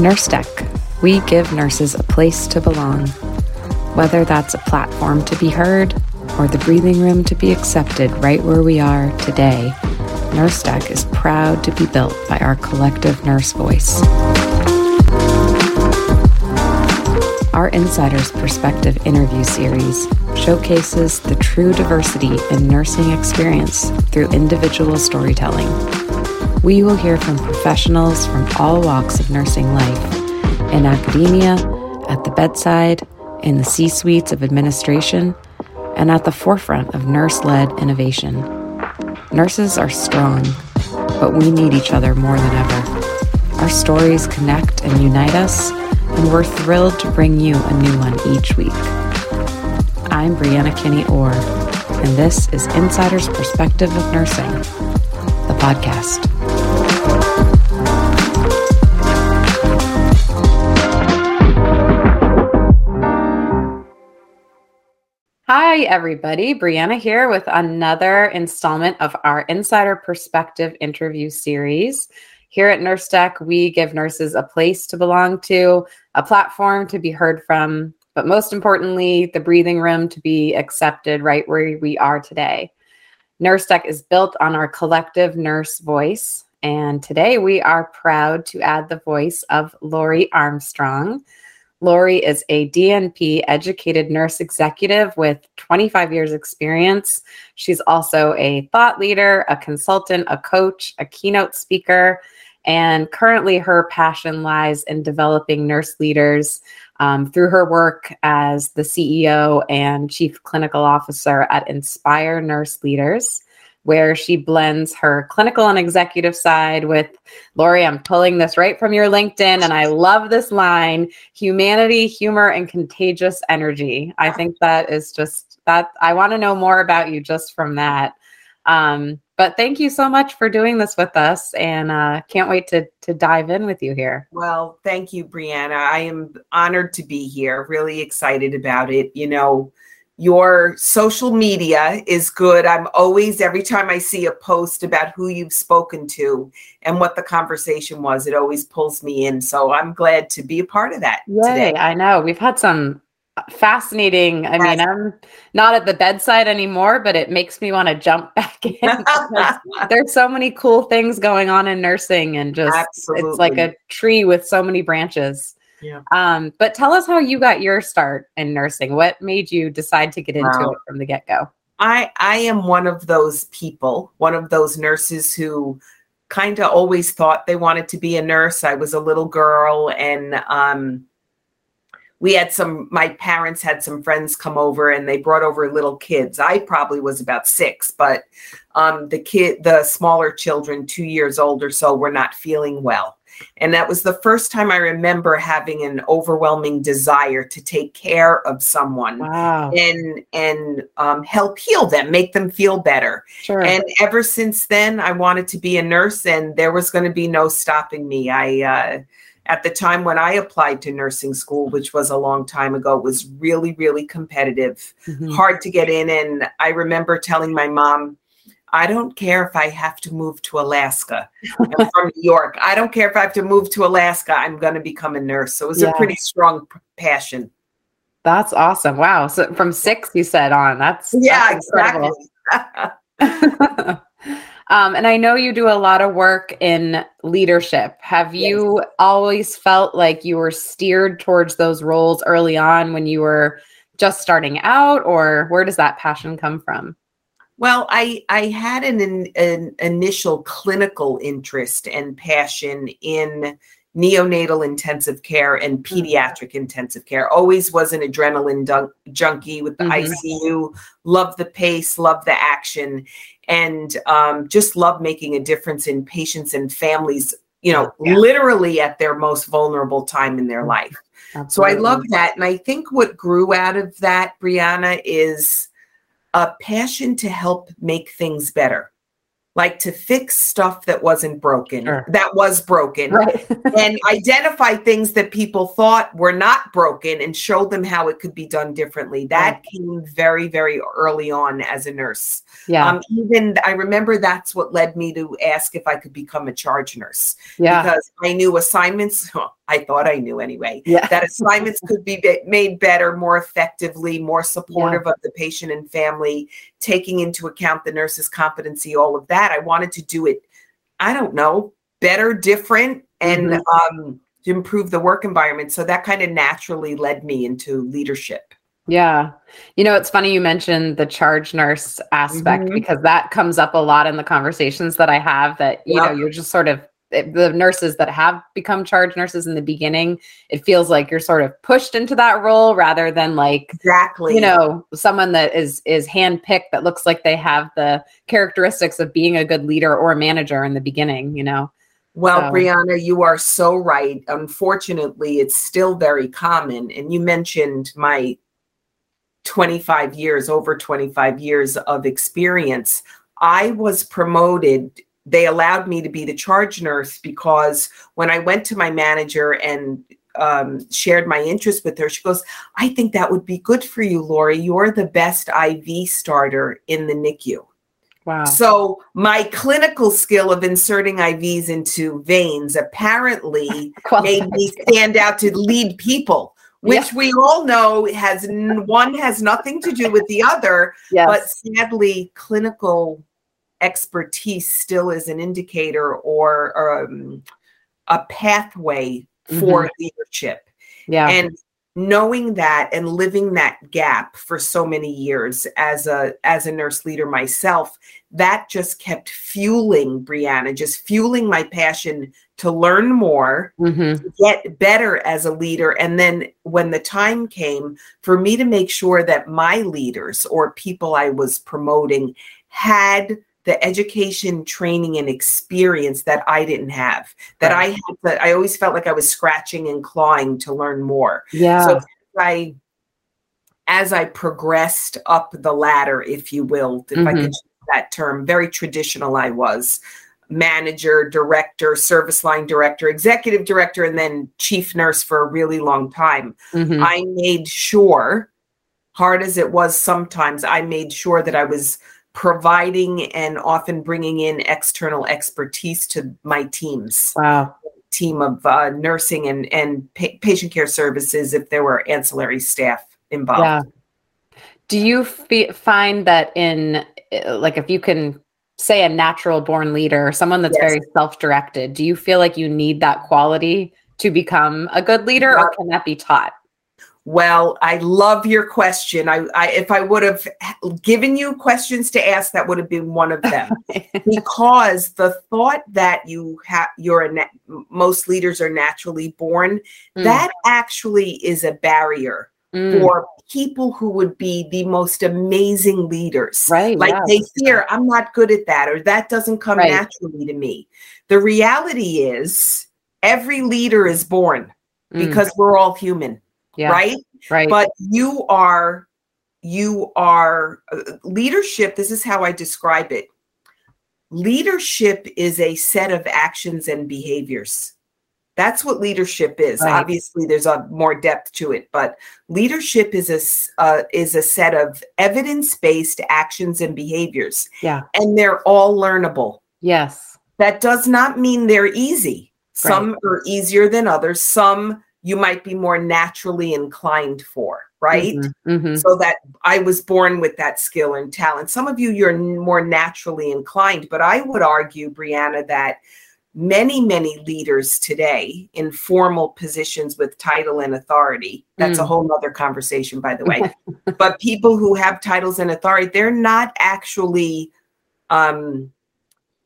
Nurse Deck, we give nurses a place to belong. Whether that's a platform to be heard or the breathing room to be accepted right where we are today, Nurse Deck is proud to be built by our collective nurse voice. Our Insider's Perspective interview series showcases the true diversity in nursing experience through individual storytelling. We will hear from professionals from all walks of nursing life in academia, at the bedside, in the C suites of administration, and at the forefront of nurse led innovation. Nurses are strong, but we need each other more than ever. Our stories connect and unite us and we're thrilled to bring you a new one each week. I'm Brianna Kinney Orr, and this is Insider's Perspective of Nursing, the podcast. Hi, everybody. Brianna here with another installment of our Insider Perspective interview series. Here at Nurse Deck, we give nurses a place to belong to, a platform to be heard from, but most importantly, the breathing room to be accepted right where we are today. Nurse Deck is built on our collective nurse voice. And today we are proud to add the voice of Lori Armstrong. Lori is a DNP educated nurse executive with 25 years experience. She's also a thought leader, a consultant, a coach, a keynote speaker, and currently, her passion lies in developing nurse leaders um, through her work as the CEO and Chief Clinical Officer at Inspire Nurse Leaders, where she blends her clinical and executive side with Lori. I'm pulling this right from your LinkedIn, and I love this line humanity, humor, and contagious energy. I think that is just that. I want to know more about you just from that. Um, but thank you so much for doing this with us, and uh, can't wait to to dive in with you here. Well, thank you, Brianna. I am honored to be here. Really excited about it. You know, your social media is good. I'm always every time I see a post about who you've spoken to and what the conversation was, it always pulls me in. So I'm glad to be a part of that Yay, today. I know we've had some uh, fascinating. I mean, I'm not at the bedside anymore, but it makes me want to jump back in. there's so many cool things going on in nursing, and just Absolutely. it's like a tree with so many branches. Yeah. Um, but tell us how you got your start in nursing. What made you decide to get into wow. it from the get go? I I am one of those people, one of those nurses who kind of always thought they wanted to be a nurse. I was a little girl and um we had some my parents had some friends come over and they brought over little kids i probably was about six but um, the kid the smaller children two years old or so were not feeling well and that was the first time i remember having an overwhelming desire to take care of someone wow. and and um, help heal them make them feel better sure. and ever since then i wanted to be a nurse and there was going to be no stopping me i uh, at the time when I applied to nursing school, which was a long time ago, was really, really competitive, mm-hmm. hard to get in. And I remember telling my mom, I don't care if I have to move to Alaska. I'm from New York. I don't care if I have to move to Alaska. I'm going to become a nurse. So it was yeah. a pretty strong passion. That's awesome. Wow. So from six, you said on. That's yeah, that's exactly. Um, and I know you do a lot of work in leadership. Have you always felt like you were steered towards those roles early on when you were just starting out, or where does that passion come from? Well, I I had an, an initial clinical interest and passion in neonatal intensive care and mm-hmm. pediatric mm-hmm. intensive care. Always was an adrenaline dun- junkie with the mm-hmm. ICU. Love the pace, love the action, and um, just love making a difference in patients and families. You know, yeah. literally at their most vulnerable time in their mm-hmm. life. Absolutely. So I love that, and I think what grew out of that, Brianna, is a passion to help make things better like to fix stuff that wasn't broken, Sure. that was broken, Right. and identify things that people thought were not broken and show them how it could be done differently. That came very, very early on as a nurse. yeah. Um, even I remember that's what led me to ask if I could become a charge nurse yeah. because I knew assignments. I thought I knew anyway Yeah. that assignments could be be- made better, more effectively, more supportive of the patient and family, taking into account the nurse's competency, all of that. I wanted to do it, I don't know, better, different, and Mhm. um, to improve the work environment. So that kind of naturally led me into leadership. Yeah. You know, it's funny you mentioned the charge nurse aspect Mhm. because that comes up a lot in the conversations that I have that, you know, you're just sort of it- the nurses that have become charge nurses in the beginning, it feels like you're sort of pushed into that role rather than like, Exactly. you know, someone that is is handpicked that looks like they have the characteristics of being a good leader or a manager in the beginning, you know. Well, So- Brianna, you are so right. Unfortunately, it's still very common. And you mentioned my 25 years, over 25 years of experience. I was promoted. They allowed me to be the charge nurse because when I went to my manager and um, shared my interest with her, she goes, I think that would be good for you, Lori. You're the best IV starter in the NICU. Wow. So my clinical skill of inserting IVs into veins apparently made me stand out to lead people, which we all know has one has nothing to do with the other, yes. but sadly, clinical expertise still is an indicator or um, a pathway for leadership. yeah. And knowing that and living that gap for so many years as a as a nurse leader myself that just kept fueling brianna just fueling my passion to learn more Mhm. get better as a leader and then when the time came for me to make sure that my leaders or people i was promoting had the education training and experience that i didn't have that Right. i had i always felt like i was scratching and clawing to learn more Yeah. so as I as I progressed up the ladder, if you will, if I Mhm. could use that term, very traditional I was. Manager, director, service line director, executive director, and then chief nurse for a really long time. Mhm. I made sure, hard as it was sometimes, I made sure that I was providing and often bringing in external expertise to my teams wow. team of uh, nursing and and pa- patient care services if there were ancillary staff involved. Yeah. Do you fe- find that in uh, like if you can say a natural born leader, someone that's Yes. very self-directed, do you feel like you need that quality to become a good leader or can that be taught? Well, I love your question. I, I if I would have given you questions to ask, that would have been one of them. because the thought that you have you're a na- most leaders are naturally born, Mm, that actually is a barrier mm, for people who would be the most amazing leaders. right. like yeah. they fear i'm not good at that or that doesn't come Right. naturally to me the reality is every leader is born Mm, because we're all human yeah, right right. but you are you are uh, leadership this is how i describe it leadership is a set of actions and behaviors that's what leadership is Right. obviously there's a more depth to it but leadership is a uh, is a set of evidence-based actions and behaviors yeah. and they're all learnable Yes. that does not mean they're easy. Some are easier than others. Some you might be more naturally inclined for, right? Mhm, mhm. So that I was born with that skill and talent. Some of you, you're more naturally inclined, but I would argue, Brianna, that many, many leaders today in formal positions with title and authority, that's a Mm. whole other conversation, by the way, but people who have titles and authority, they're not actually um,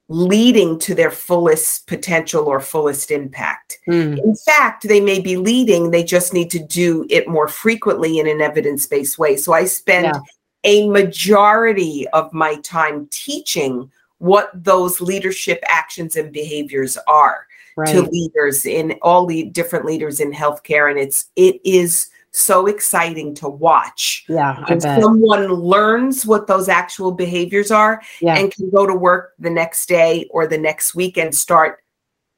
leading to their fullest potential or fullest impact. Mm, In fact, they may be leading, they just need to do it more frequently in an evidence based way. So I spend Yeah. a majority of my time teaching what those leadership actions and behaviors are right. to leaders in all the different leaders in healthcare and it's it is so exciting to watch. Yeah. When someone learns what those actual behaviors are Yeah. and can go to work the next day or the next week and start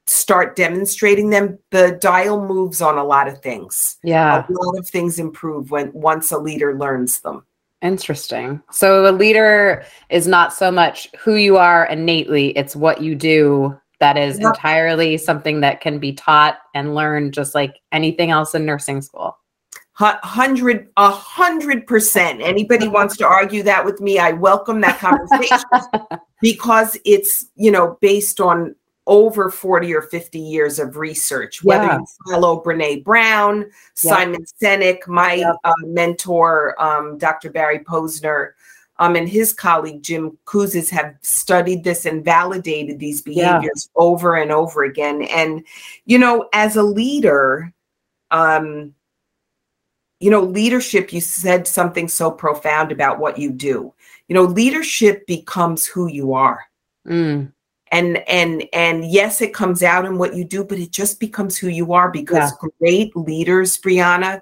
start demonstrating them the dial moves on a lot of things yeah. a lot of things improve when once a leader learns them Interesting. So a leader is not so much who you are innately, it's what you do that is Yep. entirely something that can be taught and learned just like anything else in nursing school. Hu- hundred a hundred percent anybody wants to argue that with me i welcome that conversation because it's you know based on over 40 or 50 years of research whether Yeah. you follow brene brown simon Sinek, my Yep. uh, mentor um, dr barry posner um, and his colleague jim Kouzes have studied this and validated these Yeah. behaviors over and over again and you know as a leader um, you know leadership you said something so profound about what you do you know leadership becomes who you are Mm, and and and yes it comes out in what you do but it just becomes who you are because great leaders brianna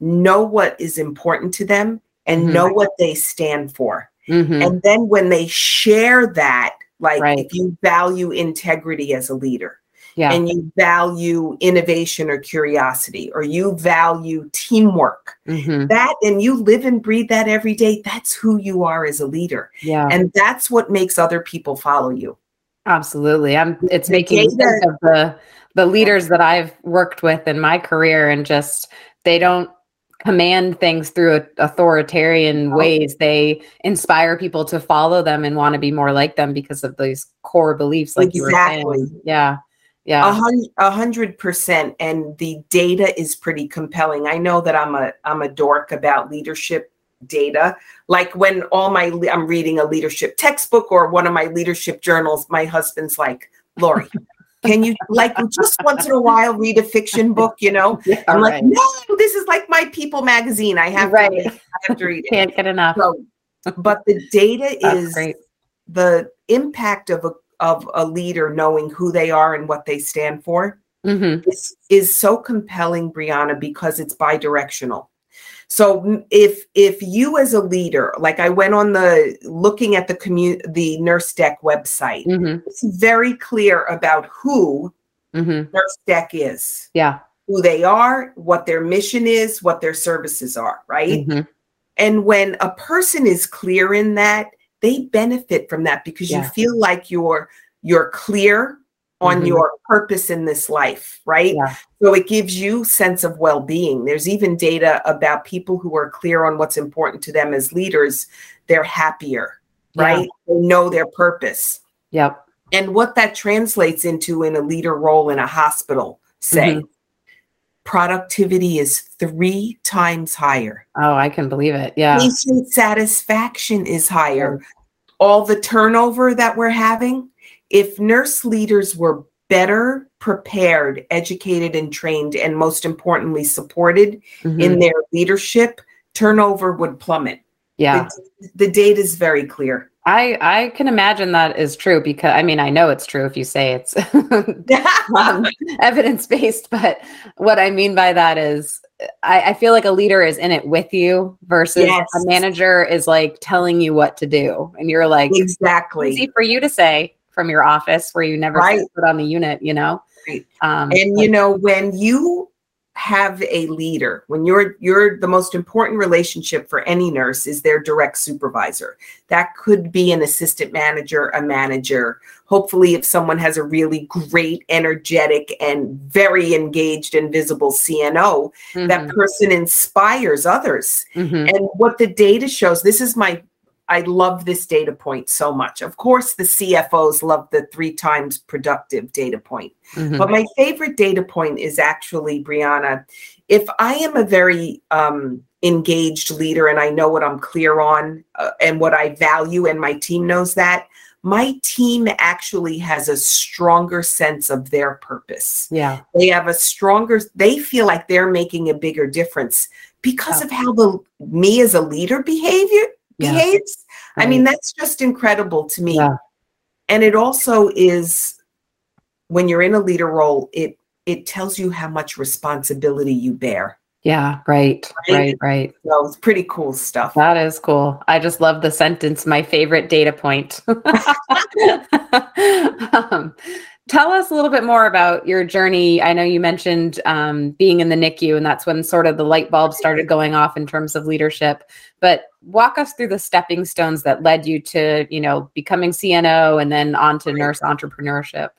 know what is important to them and Mhm. know what they stand for mhm. and then when they share that like Right. if you value integrity as a leader Yeah. and you value innovation or curiosity or you value teamwork mhm. that and you live and breathe that every day that's who you are as a leader Yeah. and that's what makes other people follow you Absolutely. I'm it's The making data- of the the leaders that I've worked with in my career and just they don't command things through authoritarian ways. They inspire people to follow them and want to be more like them because of these core beliefs like you were Exactly. saying. Yeah. Yeah. a hundred percent and the data is pretty compelling i know that i'm a i'm a dork about leadership data like when all my i'm reading a leadership textbook or one of my leadership journals my husband's like lori can you like just once in a while read a fiction book you know yeah i'm right. like no this is like my people magazine i have Right. to read, i have to read it Can't get enough. so, but the data is great. the impact of a of a leader knowing who they are and what they stand for hmm is, is so compelling, Brianna, because it's bi-directional. So if if you as a leader, like I went on the looking at the commu- the Nurse Deck website, hmm it's very clear about who hmm Nurse Deck is, Yeah. who they are, what their mission is, what their services are, right? hmm And when a person is clear in that, they benefit from that because Yeah. you feel like you're you're clear on Mhm. your purpose in this life, right? Yeah. So it gives you sense of well-being. There's even data about people who are clear on what's important to them as leaders, they're happier, Yeah. right? They know their purpose. Yep. And what that translates into in a leader role in a hospital, say, Mm-hmm. Productivity is three times higher. Oh, I can believe it. Yeah. Patient satisfaction is higher. All the turnover that we're having, if nurse leaders were better prepared, educated, and trained, and most importantly, supported Mhm. in their leadership, turnover would plummet. yeah. The, the data is very clear. I I can imagine that is true because I mean I know it's true if you say it's um, evidence based, but what I mean by that is I, I feel like a leader is in it with you versus Yes. a manager is like telling you what to do, and you're like exactly. easy for you to say from your office where you never Right. put on the unit, you know. Right. Um, and you know when you have a leader. When you're you're the most important relationship for any nurse is their direct supervisor. That could be an assistant manager a manager. Hopefully if someone has a really great energetic and very engaged and visible cno that mhm, person inspires others. Mhm. and what the data shows this is my I love this data point so much. Of course, the CFOs love the three times productive data point. Mhm. But my favorite data point is actually, Brianna, if I am a very um, engaged leader and I know what I'm clear on uh, and what I value, and my team knows that, my team actually has a stronger sense of their purpose. yeah. They have a stronger, they feel like they're making a bigger difference because Yeah. of how the me as a leader behavior Yeah. behaves. I mean, that's just incredible to me. Yeah. And it also is when you're in a leader role, it it tells you how much responsibility you bear. Yeah, right, right, right. right. So it's pretty cool stuff. That is cool. I just love the sentence, my favorite data point. um, tell us a little bit more about your journey. I know you mentioned um, being in the NICU, and that's when sort of the light bulb started going off in terms of leadership. But walk us through the stepping stones that led you to, you know, becoming CNO and then on to nurse entrepreneurship.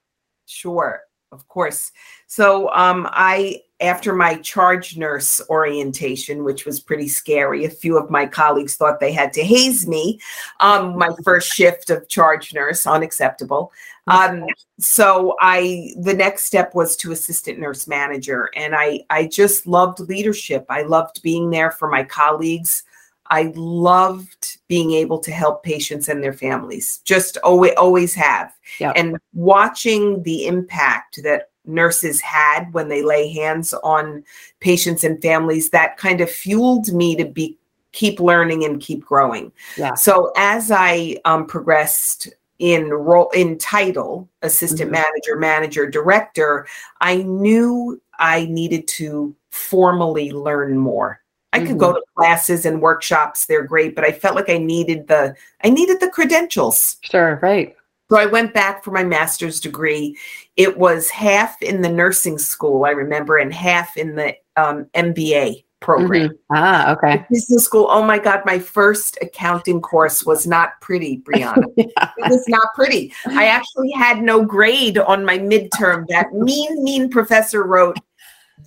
Sure, of course. So um, I after my charge nurse orientation, which was pretty scary, a few of my colleagues thought they had to haze me. Um, my first shift of charge nurse, unacceptable. Um, so I, the next step was to assistant nurse manager, and I, I just loved leadership. I loved being there for my colleagues. I loved being able to help patients and their families. Just always, always have. Yep. And watching the impact that nurses had when they lay hands on patients and families that kind of fueled me to be keep learning and keep growing yeah. so as i um, progressed in role in title assistant mm-hmm. manager manager director i knew i needed to formally learn more I could mm-hmm. go to classes and workshops, they're great, but I felt like I needed the I needed the credentials. Sure, right. So I went back for my master's degree. It was half in the nursing school, I remember, and half in the um, MBA program. Mm-hmm. Ah, okay. The business school. Oh my God, my first accounting course was not pretty, Brianna. yeah. It was not pretty. I actually had no grade on my midterm. That mean, mean professor wrote,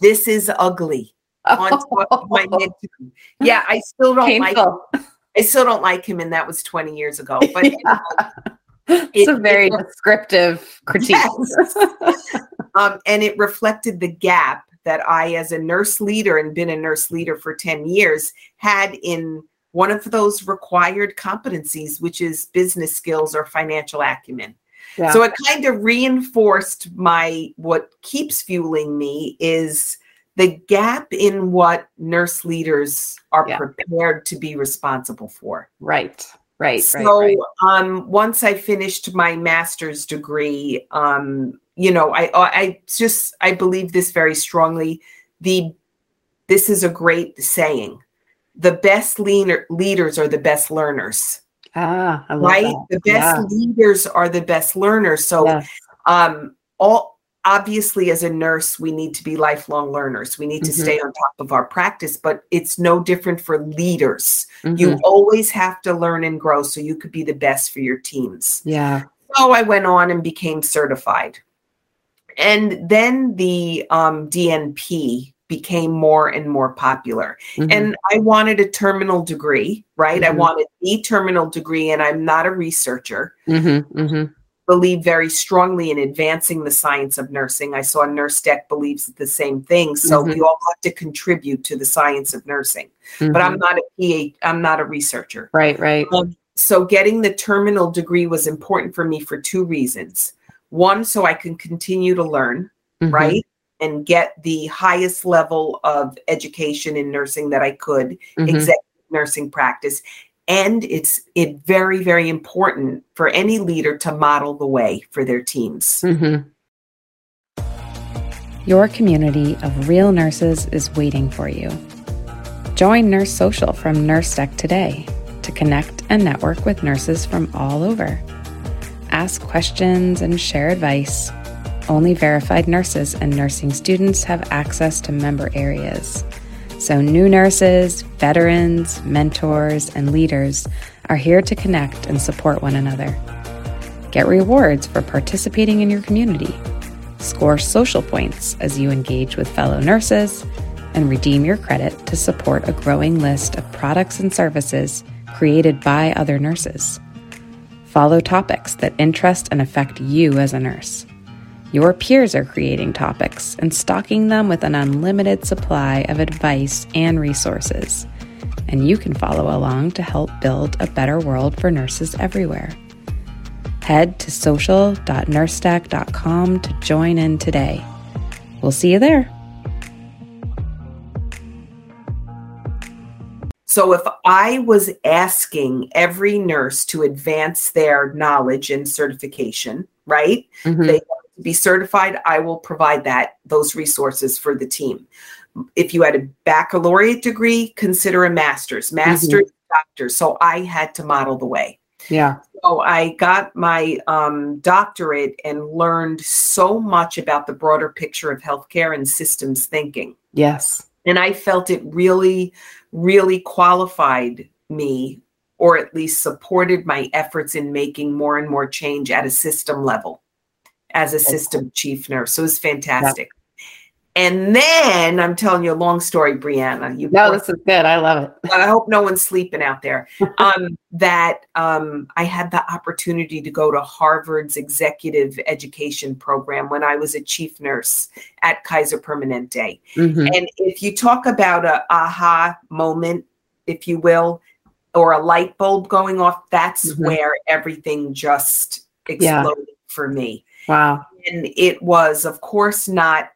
This is ugly. On top of my midterm. Yeah, I still don't Painful. like him. I still don't like him, and that was 20 years ago. But yeah it's a very it, descriptive critique. Yes. um, and it reflected the gap that I, as a nurse leader and been a nurse leader for 10 years, had in one of those required competencies, which is business skills or financial acumen. Yeah. So it kind of reinforced my what keeps fueling me is the gap in what nurse leaders are yeah. prepared to be responsible for. Right. Right. So right, right. um once I finished my master's degree, um, you know, I I just I believe this very strongly. The this is a great saying. The best leader, leaders are the best learners. Ah, right? That. The best yeah. leaders are the best learners. So yes. um all obviously as a nurse we need to be lifelong learners we need to mm-hmm. stay on top of our practice but it's no different for leaders mm-hmm. you always have to learn and grow so you could be the best for your teams yeah so i went on and became certified and then the um, dnp became more and more popular mm-hmm. and i wanted a terminal degree right i mm-hmm. wanted a terminal degree and i'm not a researcher mm-hmm. Mm-hmm believe very strongly in advancing the science of nursing. I saw Nurse Deck believes the same thing. So mm-hmm. we all have to contribute to the science of nursing. Mm-hmm. But I'm mm-hmm. not a PhD, I'm not a researcher. Right, right. Um, so getting the terminal degree was important for me for two reasons. One, so I can continue to learn, mm-hmm. right? And get the highest level of education in nursing that I could, mm-hmm. executive nursing practice and it's it very very important for any leader to model the way for their teams. Mm-hmm. your community of real nurses is waiting for you. Join nurse social from Nurse NurseDeck today to connect and network with nurses from all over. Ask questions and share advice. Only verified nurses and nursing students have access to member areas so, new nurses, veterans, mentors, and leaders are here to connect and support one another. Get rewards for participating in your community. Score social points as you engage with fellow nurses, and redeem your credit to support a growing list of products and services created by other nurses. Follow topics that interest and affect you as a nurse. Your peers are creating topics and stocking them with an unlimited supply of advice and resources. And you can follow along to help build a better world for nurses everywhere. Head to social.nursedeck.com to join in today. We'll see you there. So, if I was asking every nurse to advance their knowledge and certification, right? Mm-hmm. They be certified, I will provide that those resources for the team. If you had a baccalaureate degree, consider a master's, master's, mm-hmm. doctor. So I had to model the way. Yeah. So I got my um, doctorate and learned so much about the broader picture of healthcare and systems thinking. Yes. And I felt it really, really qualified me, or at least supported my efforts in making more and more change at a system level as a system chief nurse. So it was fantastic. Yeah. And then I'm telling you a long story, Brianna. You no, this is good. I love it. I hope no one's sleeping out there. Um, that um, I had the opportunity to go to Harvard's executive education program when I was a chief nurse at Kaiser Permanente. Mm-hmm. And if you talk about a aha moment, if you will, or a light bulb going off, that's mm-hmm. where everything just exploded yeah. for me. Wow. And it was, of course, not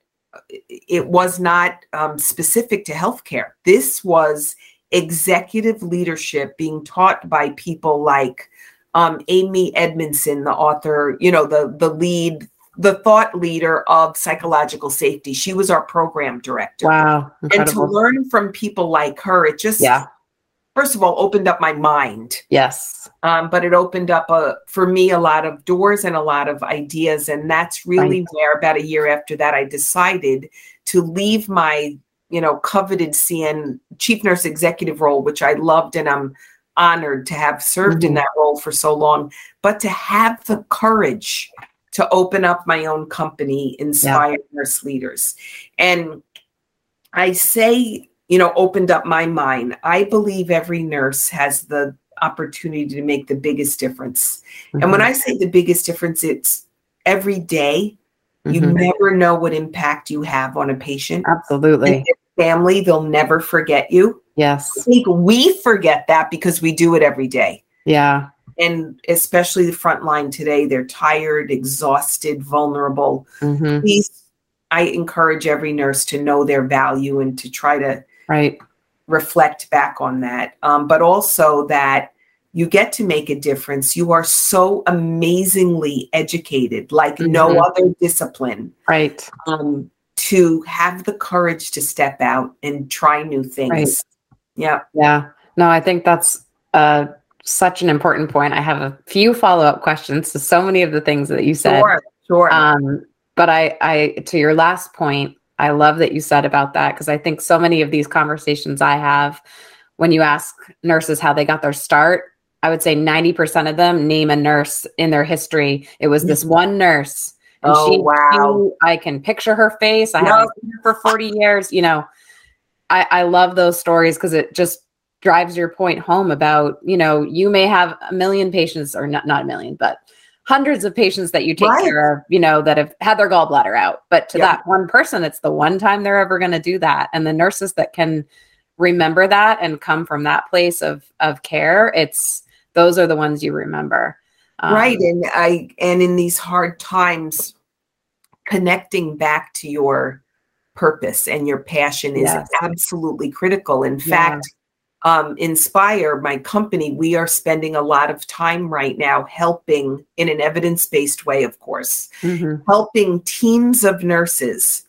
it was not um, specific to healthcare. This was executive leadership being taught by people like um, Amy Edmondson, the author, you know, the the lead, the thought leader of psychological safety. She was our program director. Wow! Incredible. And to learn from people like her, it just yeah first of all opened up my mind yes um, but it opened up a, for me a lot of doors and a lot of ideas and that's really right. where about a year after that i decided to leave my you know coveted cn chief nurse executive role which i loved and i'm honored to have served mm-hmm. in that role for so long but to have the courage to open up my own company inspire yeah. nurse leaders and i say you know, opened up my mind. I believe every nurse has the opportunity to make the biggest difference. Mm-hmm. And when mm-hmm. I say the biggest difference, it's every day. You mm-hmm. never know what impact you have on a patient. Absolutely. family, they'll never forget you. Yes. I think we forget that because we do it every day. Yeah. And especially the front line today, they're tired, exhausted, vulnerable. Mm-hmm. Please, I encourage every nurse to know their value and to try to right. reflect back on that. Um, but also that you get to make a difference. You are so amazingly educated like mm-hmm. no other discipline. Right. Um, to have the courage to step out and try new things. Right. yeah. Yeah. No i think that's uh, such an important point. I have a few follow-up questions to so many of the things that you said. Sure, sure. Um, but i i to your last point I love that you said about that because I think so many of these conversations I have when you ask nurses how they got their start, I would say 90% of them name a nurse in their history. It was this mm-hmm. one nurse. And oh, she, wow. I can picture her face. I yep. have her for 40 years. You know, I, I love those stories because it just drives your point home about, you know, you may have a million patients or not, not a million, but hundreds of patients that you take right. care of, you know, that have had their gallbladder out. But to that one person, it's the one time they're ever going to do that. And the nurses that can remember that and come from that place of of care, it's those are the ones you remember. Um, right. And I and in these hard times, connecting back to your purpose and your passion is yes. absolutely critical. In yeah. fact, um, Inspire, my company, we are spending a lot of time right now helping in an evidence based way, of course, mm-hmm. helping teams of nurses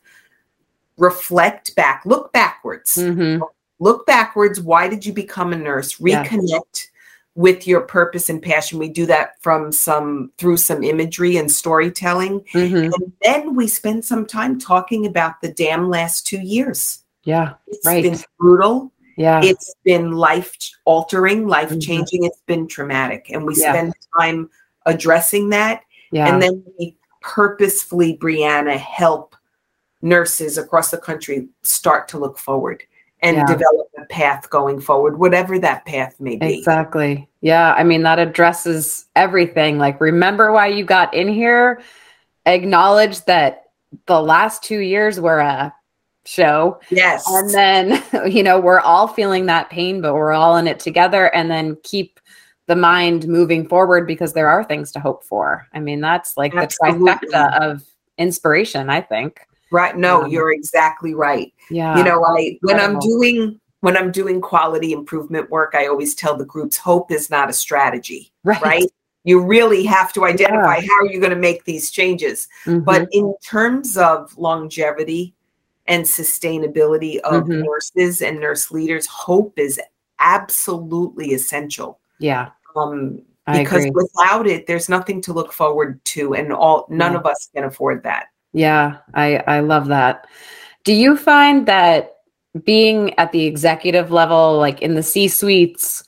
reflect back, look backwards, mm-hmm. look backwards. Why did you become a nurse? Reconnect. Yeah. With your purpose and passion, we do that from some through some imagery and storytelling, mm-hmm. and then we spend some time talking about the damn last two years. Yeah, it's right. been brutal yeah. It's been life altering life changing. Mm-hmm. it's been traumatic. And we yeah. spend time addressing that. Yeah. and then we purposefully brianna help nurses across the country start to look forward and yeah. develop a path going forward whatever that path may be. Exactly. Yeah. I mean that addresses everything. Like remember why you got in here? Acknowledge that the last two years were a show. Yes. And then, you know, we're all feeling that pain, but we're all in it together. And then keep the mind moving forward because there are things to hope for. I mean, that's like Absolutely. the trifecta of inspiration, I think. Right. No, um, you're exactly right. Yeah. You know, I when I'm doing when I'm doing quality improvement work, I always tell the groups hope is not a strategy. Right. right? You really have to identify yeah. how are you going to make these changes. Mm-hmm. But in terms of longevity, and sustainability of Mhm. nurses and nurse leaders, hope is absolutely essential. Yeah. Um, because without it, there's nothing to look forward to, and all none Yeah. of us can afford that. Yeah, I I love that. Do you find that being at the executive level, like in the C suites,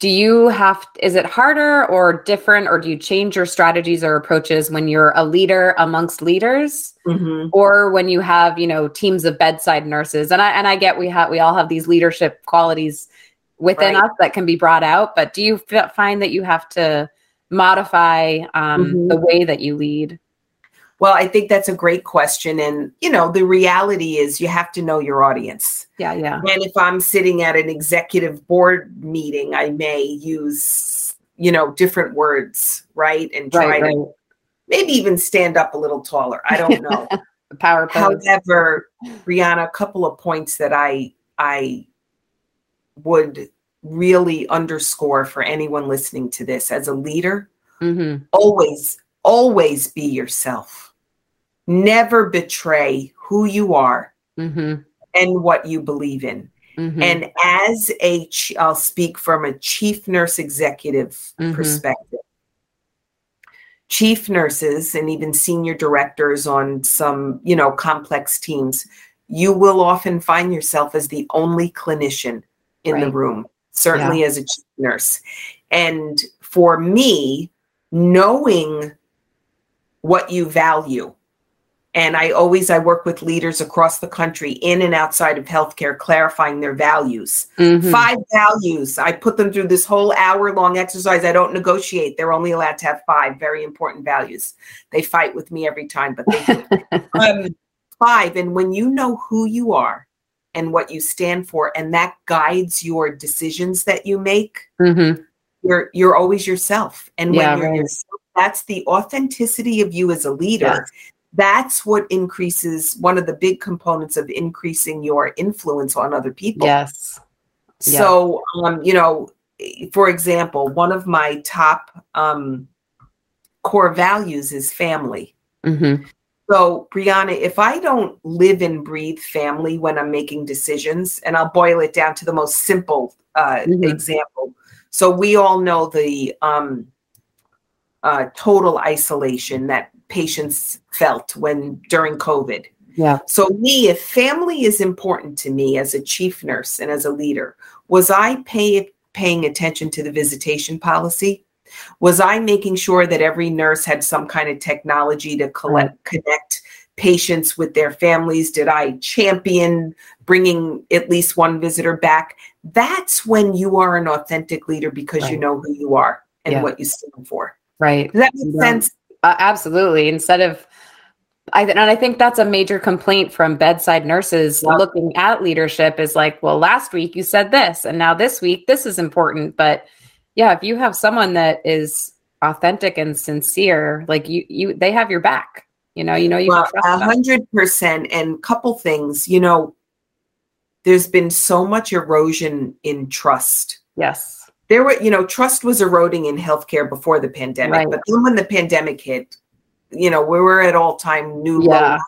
do you have is it harder or different, or do you change your strategies or approaches when you're a leader amongst leaders, Mhm. or when you have you know teams of bedside nurses? And I and I get we have we all have these leadership qualities within Right. us that can be brought out, but do you f- find that you have to modify um, Mhm. the way that you lead? Well, I think that's a great question, and you know, the reality is you have to know your audience. Yeah, yeah, And if I'm sitting at an executive board meeting, I may use, you know, different words, right? And try right, to maybe even stand up a little taller. I don't know. Power pose. However, Brianna, a couple of points that I I would really underscore for anyone listening to this as a leader, Mm-hmm. always, always be yourself. Never betray who you are Mm-hmm. And what you believe in. Mm-hmm. And as a, I'll speak from a chief nurse executive Mhm. perspective. Chief nurses and even senior directors on some, you know, complex teams, you will often find yourself as the only clinician in the room, certainly as a chief nurse. And for me, knowing what you value and i always i work with leaders across the country in and outside of healthcare clarifying their values Mhm. five values i put them through this whole hour long exercise i don't negotiate they're only allowed to have five very important values they fight with me every time but they do. um, five and when you know who you are and what you stand for and that guides your decisions that you make Mhm. you're you're always yourself and when Yeah, you're right. yourself, that's the authenticity of you as a leader Yes. That's what increases one of the big components of increasing your influence on other people Yes. yeah. so um you know for example one of my top um core values is family Mm-hmm. so brianna if i don't live and breathe family when i'm making decisions and i'll boil it down to the most simple uh Mhm. example so we all know the um uh total isolation that patients felt when during covid Yeah. so, me, if family is important to me as a chief nurse and as a leader, was I pay, paying attention to the visitation policy? Was I making sure that every nurse had some kind of technology to collect, connect patients with their families? Did I champion bringing at least one visitor back? That's when you are an authentic leader because you know who you are and Yeah. what you stand for. Right. Does that make Yeah. sense? Uh, absolutely. Instead of, I th- and I think that's a major complaint from bedside nurses Yeah. looking at leadership is like, well, last week you said this, and now this week this is important. But yeah, if you have someone that is authentic and sincere, like you, you, they have your back. You know, you know, you well, can trust a hundred percent. And couple things, you know, there's been so much erosion in trust. Yes. There were, you know, trust was eroding in healthcare before the pandemic, Right. but then when the pandemic hit, you know, we were at all time new. Yeah.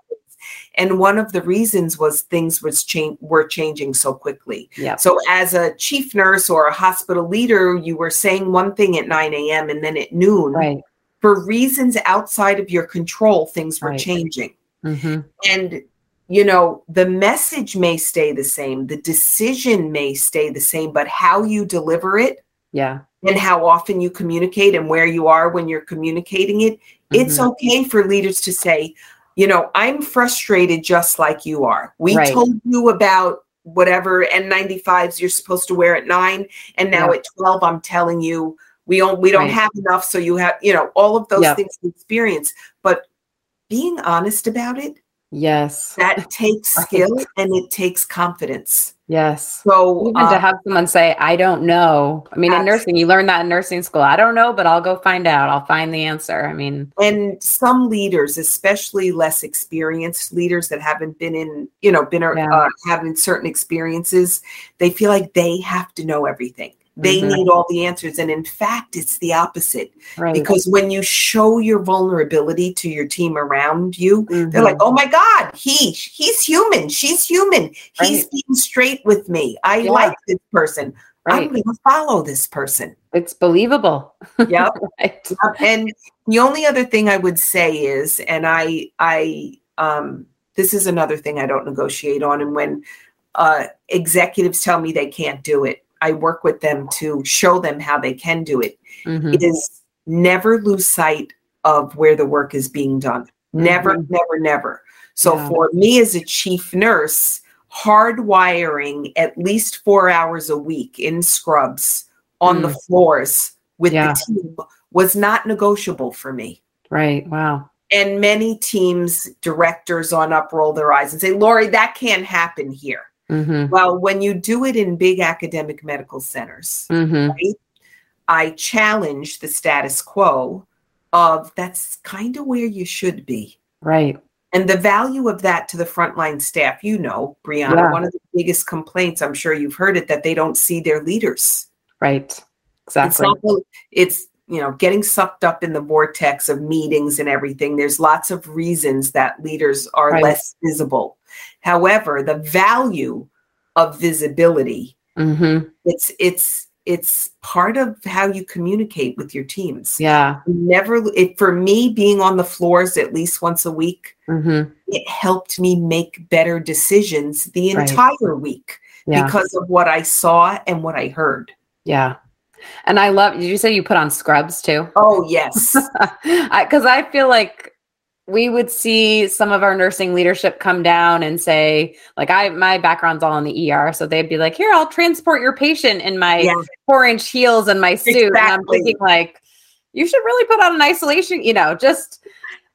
And one of the reasons was things was change were changing so quickly. Yeah. So as a chief nurse or a hospital leader, you were saying one thing at 9 a.m. and then at noon, Right. for reasons outside of your control, things were Right. changing hmm and you know the message may stay the same the decision may stay the same but how you deliver it Yeah. and how often you communicate and where you are when you're communicating it it's Mhm. okay for leaders to say you know i'm frustrated just like you are we Right. told you about whatever n95s you're supposed to wear at 9 and now Yeah. at 12 i'm telling you we don't we don't Right. have enough so you have you know all of those Yeah. things we experience but being honest about it Yes. that takes skill and it takes confidence. Yes. So Even to uh, have someone say, I don't know. I mean, in nursing, you learn that in nursing school. I don't know, but I'll go find out. I'll find the answer. I mean, and some leaders, especially less experienced leaders that haven't been in, you know, been Yeah. uh, having certain experiences, they feel like they have to know everything. They Mhm. need all the answers. And in fact, it's the opposite Right. because when you show your vulnerability to your team around you, they're Mhm. like, "Oh my God, he he's human. She's human. He's Right. being straight with me. I Yeah. like this person. I'm going to follow this person." It's believable. Yep. right. Yep. and the only other thing I would say is, and I, I, um, this is another thing I don't negotiate on. And when uh, executives tell me they can't do it, I work with them to show them how they can do it. Mhm. Is never lose sight of where the work is being done. Never, Mhm. never, never. So Yeah. for me as a chief nurse, hardwiring at least four hours a week in scrubs on the Mm. floors with Yeah. the team was not negotiable for me. Right. Wow. And many teams, directors on up roll their eyes and say, Lori, that can't happen here. Hmm Well, when you do it in big academic medical centers, hmm right, I challenge the status quo of that's kind of where you should be. Right. And the value of that to the frontline staff, you know, Brianna, Yeah. one of the biggest complaints, I'm sure you've heard it, that they don't see their leaders. Right. It's Exactly. not, it's, you know, getting sucked up in the vortex of meetings and everything. There's lots of reasons that leaders are Right. less visible. However, the value of visibility, hmm it's, it's, it's part of how you communicate with your teams. Yeah. Never, it, for me, being on the floors at least once a week, hmm it helped me make better decisions the Right. entire week Yeah. because of what I saw and what I heard. Yeah. And I love, did you say you put on scrubs too? Oh, yes. Because I, feel like we would see some of our nursing leadership come down and say, like, I, my background's all in the ER. So they'd be like, here, I'll transport your patient in my Yeah. four inch heels and my suit. And I'm thinking, like, you should really put on an isolation, you know, just.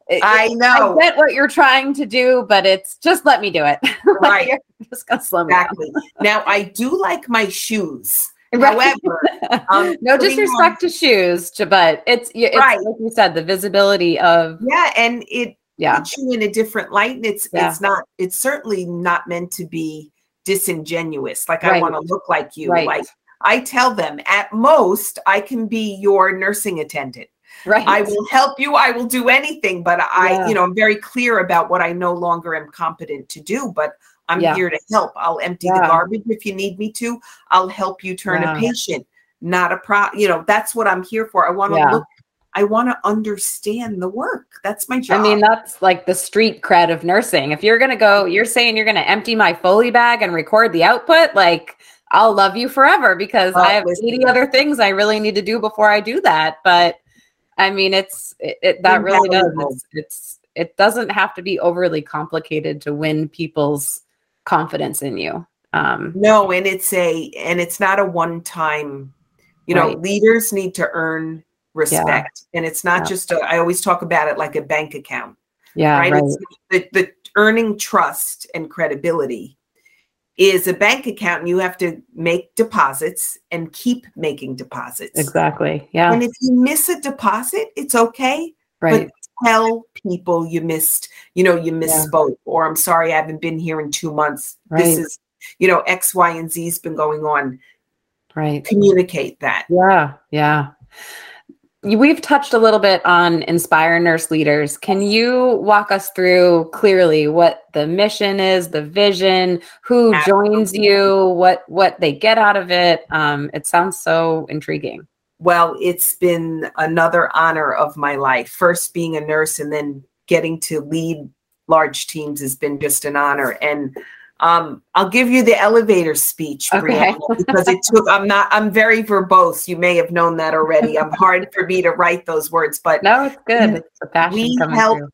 it- I I know. get what you're trying to do, but it's just let me do it. Right. just gonna slow me down. Exactly. now, I do like my shoes. Right. However, um, no disrespect to shoes, but it's it's Right. like you said, the visibility of Yeah, and it yeah, puts you in a different light, and it's Yeah. it's not it's certainly not meant to be disingenuous. Like I want to look like you. Right. Like I tell them, at most, I can be your nursing attendant. right. I will help you. I will do anything, but I, Yeah. you know, I'm very clear about what I no longer am competent to do. But I'm Yeah. here to help. I'll empty Yeah. the garbage if you need me to. I'll help you turn Yeah. a patient. Not a pro. You know, that's what I'm here for. I want to look. I want to understand the work. That's my job. I mean, that's like the street cred of nursing. If you're gonna go, you're saying you're gonna empty my Foley bag and record the output, like I'll love you forever because I have listen. 80 other things I really need to do before I do that. But I mean, it's it, it that really does. It's, it's it doesn't have to be overly complicated to win people's confidence in you. Um, no, and it's a and it's not a one time. You know, Right. leaders need to earn respect, and it's not Yeah. just. A, I always talk about it like a bank account. yeah, right? right. The, the earning trust and credibility is a bank account and you have to make deposits and keep making deposits. Exactly. Yeah. And if you miss a deposit, it's okay. Right. Tell people you missed, you know, you misspoke, or I'm sorry, I haven't been here in two months. Right. This is, you know, X, Y, and Z's been going on. Right. Communicate that. Yeah. Yeah. We've touched a little bit on Inspire Nurse Leaders. Can you walk us through clearly what the mission is, the vision, who joins you, what what they get out of it? Um, it sounds so intriguing. Well, it's been another honor of my life. First being a nurse and then getting to lead large teams has been just an honor. And um, I'll give you the elevator speech, Okay. Brianna, because it took, I'm not, I'm very verbose. You may have known that already. I'm hard for me to write those words, but No, it's good. It's passion we help through.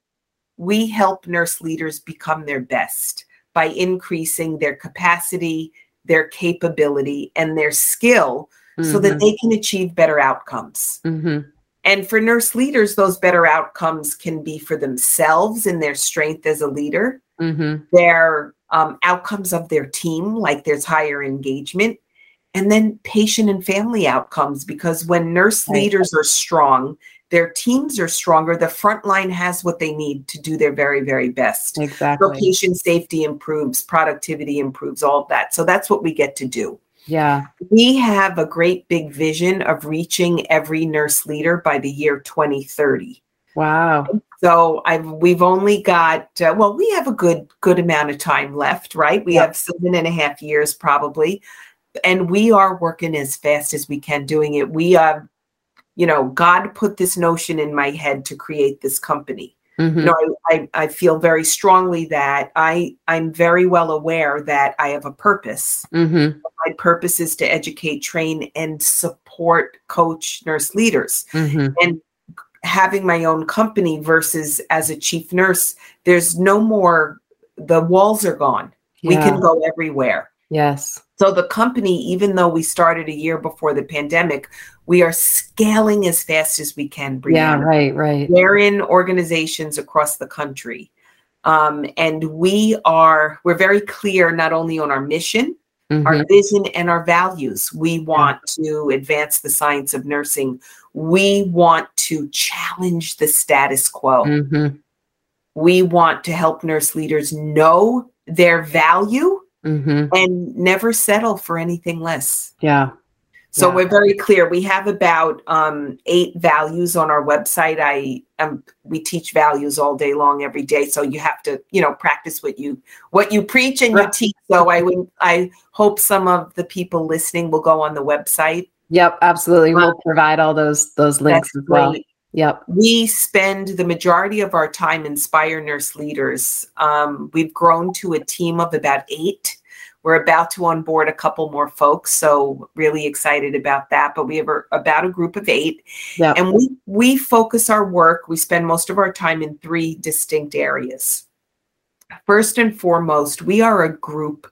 we help nurse leaders become their best by increasing their capacity, their capability, and their skill so that they can achieve better outcomes. Mhm. And for nurse leaders, those better outcomes can be for themselves and their strength as a leader, Mhm. their um, outcomes of their team, like there's higher engagement, and then patient and family outcomes. Because when nurse Right. leaders are strong, their teams are stronger, the front line has what they need to do their very, very best. So Exactly. patient safety improves, productivity improves, all of that. So that's what we get to do. Yeah. We have a great big vision of reaching every nurse leader by the year 2030. Wow. So I've we've only got uh, well, we have a good good amount of time left, right? We Yep. have seven and a half years probably, and we are working as fast as we can doing it. We uh, you know, God put this notion in my head to create this company. Mhm. You know, I, I I feel very strongly that I I'm very well aware that I have a purpose. Mhm. My purpose is to educate, train, and support coach nurse leaders Mhm. having my own company versus as a chief nurse, there's no more, the walls are gone. We can go everywhere. Yes. So the company, even though we started a year before the pandemic, we are scaling as fast as we can. Yeah. Right. Right. We're in organizations across the country. Um, and we are, we're very clear not only on our mission, our Mhm. vision and our values. We want to advance the science of nursing. We want to challenge the status quo. Mhm. We want to help nurse leaders know their value Mhm. and never settle for anything less. Yeah. So Yeah. we're very clear. We have about um, eight values on our website. I um, we teach values all day long, every day. So you have to, you know, practice what you what you preach and you teach. So I would I hope some of the people listening will go on the website. Yep. Absolutely. We'll Uh, provide all those those links as well. great. Yep. We spend the majority of our time inspire nurse leaders. Um, we've grown to a team of about eight. We're about to onboard a couple more folks, so really excited about that. But we have a, about a group of eight, Yep. and we we focus our work. We spend most of our time in three distinct areas. First and foremost, we are a group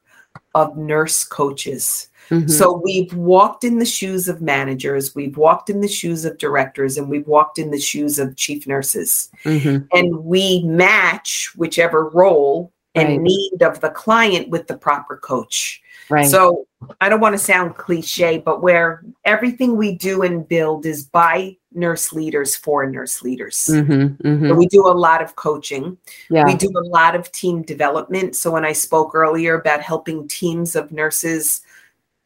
of nurse coaches. Mhm. So we've walked in the shoes of managers, we've walked in the shoes of directors, and we've walked in the shoes of chief nurses. Mhm. And we match whichever role and Right. need of the client with the proper coach. Right. So I don't want to sound cliche, but where everything we do and build is by nurse leaders for nurse leaders. Mhm. Mhm. So we do a lot of coaching. Yeah. We do a lot of team development. So when I spoke earlier about helping teams of nurses,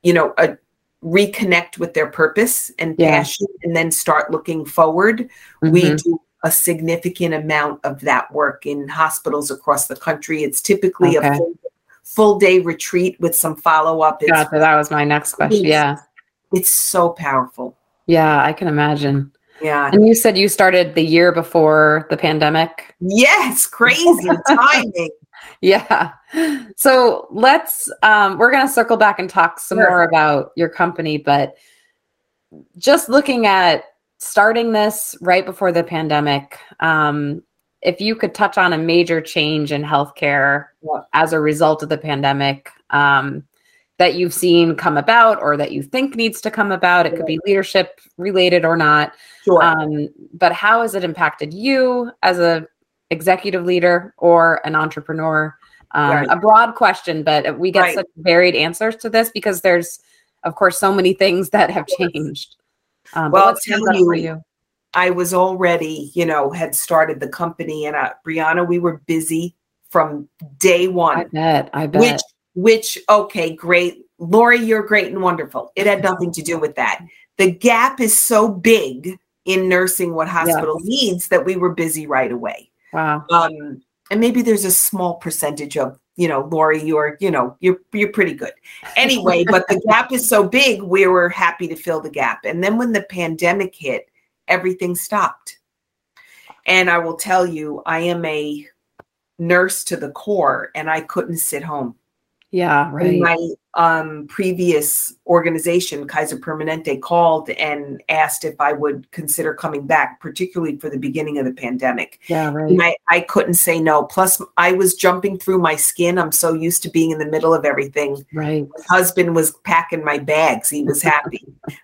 you know, uh, reconnect with their purpose and Yeah. passion and then start looking forward, we Mhm. do a significant amount of that work in hospitals across the country. It's typically Okay. a full, full day retreat with some follow up. It's, Gotcha. That was my next question. Yeah. it's so powerful. Yeah. I can imagine. Yeah. And you said you started the year before the pandemic. Yes, crazy timing. Yeah. So let's um we're going to circle back and talk some Sure. more about your company, but just looking at starting this right before the pandemic, um if you could touch on a major change in healthcare Yeah. as a result of the pandemic, um that you've seen come about or that you think needs to come about. It could be leadership related or not. Sure. Um, but how has it impacted you as a executive leader or an entrepreneur? Um, Right. A broad question, but we get Right. such varied answers to this because there's, of course, so many things that have changed. Um, Well, I'll tell you, you? I was already, you know, had started the company and uh, Brianna, we were busy from day one. I bet. I bet. Which, which, okay, great. Lori, you're great and wonderful. It had nothing to do with that. The gap is so big in nursing what hospital needs that we were busy right away. wow. Um, and maybe there's a small percentage of, you know, Lori, you're, you know, you're you're pretty good. Anyway, but the gap is so big, we were happy to fill the gap. And then when the pandemic hit, everything stopped. And I will tell you, I am a nurse to the core and I couldn't sit home. Yeah. Right. my um, previous organization, Kaiser Permanente, called and asked if I would consider coming back, particularly for the beginning of the pandemic. Yeah. Right. And I, I couldn't say no. Plus, I was jumping through my skin. I'm so used to being in the middle of everything. Right. My husband was packing my bags. He was happy.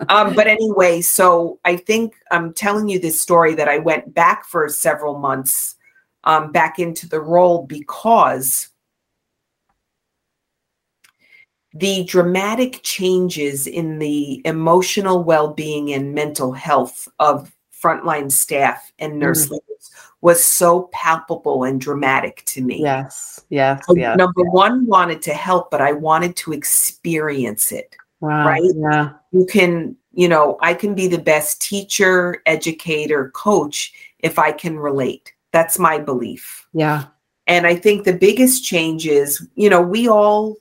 um, but anyway, so I think I'm telling you this story that I went back for several months um, back into the role because the dramatic changes in the emotional well-being and mental health of frontline staff and nurse Mhm. leaders was so palpable and dramatic to me. Yes. Yes. I, Yes. number one wanted to help, but I wanted to experience it. Wow. Right? Yeah. You can, you know, I can be the best teacher, educator, coach if I can relate. That's my belief. Yeah. And I think the biggest change is, you know, we all,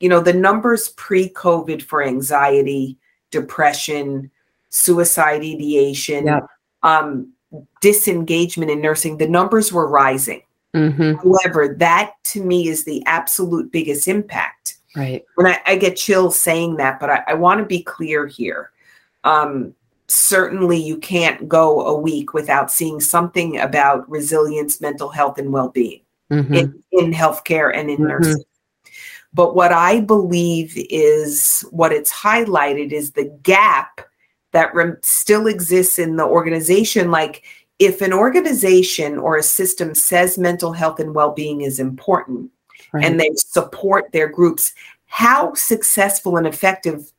you know, the numbers pre COVID for anxiety, depression, suicide ideation, Yep. um, disengagement in nursing, the numbers were rising. hmm However, that to me is the absolute biggest impact. Right. When I, I get chills saying that, but I, I want to be clear here. Um, certainly, you can't go a week without seeing something about resilience, mental health, and well being hmm in, in healthcare and in Mhm. nursing. But what I believe is what it's highlighted is the gap that rem- still exists in the organization. Like, if an organization or a system says mental health and well being is important Right. and they support their groups, how successful and effective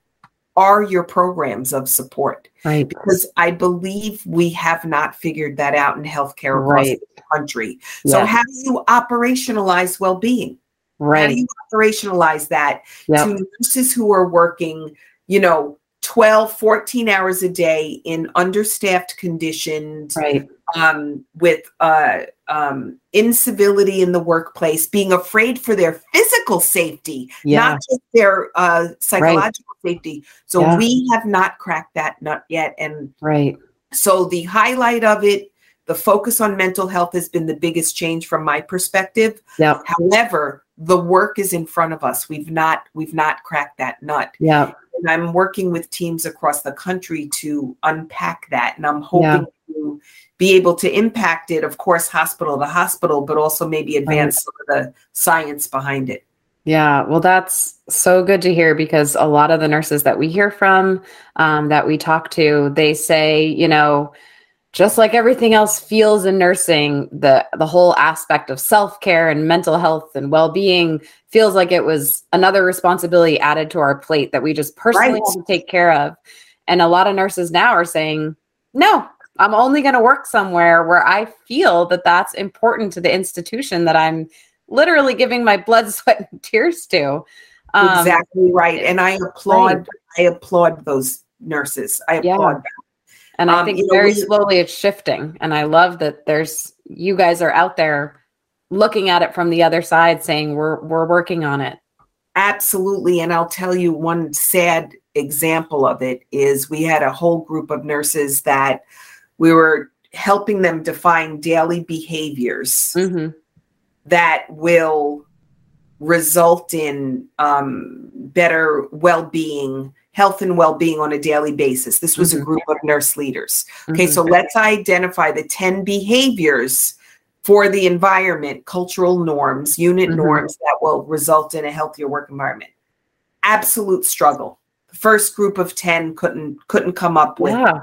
are your programs of support? right. Because I believe we have not figured that out in healthcare across Right. the country. So, Yeah. how do you operationalize well being? How do you operationalize that Yep. to nurses who are working, you know, 12, 14 hours a day in understaffed conditions, Right. um, with uh, um, incivility in the workplace, being afraid for their physical safety, Yeah. not just their uh, psychological safety. So Yeah. we have not cracked that nut yet. And Right. so the highlight of it, the focus on mental health has been the biggest change from my perspective. Yep. However, the work is in front of us. We've not we've not cracked that nut. Yeah. And I'm working with teams across the country to unpack that. And I'm hoping to be able to impact it, of course, hospital to hospital, but also maybe advance some of the science behind it. Yeah, well, that's so good to hear because a lot of the nurses that we hear from, um, that we talk to, they say, you know, just like everything else feels in nursing, the the whole aspect of self care and mental health and well being feels like it was another responsibility added to our plate that we just personally Right. have to take care of. And a lot of nurses now are saying, no, I'm only going to work somewhere where I feel that that's important to the institution that I'm literally giving my blood, sweat, and tears to. Um, exactly right. And I applaud I applaud those nurses. I Yeah. applaud them. And I Um, think you know, very we- slowly it's shifting. And I love that there's you guys are out there looking at it from the other side saying we're we're working on it. Absolutely. And I'll tell you one sad example of it is we had a whole group of nurses that we were helping them define daily behaviors hmm that will result in um, better well-being health and well-being on a daily basis this was a Mhm. group of nurse leaders okay Mhm. so let's identify the 10 behaviors for the environment cultural norms unit Mhm. norms that will result in a healthier work environment absolute struggle the first group of 10 couldn't couldn't come up with yeah.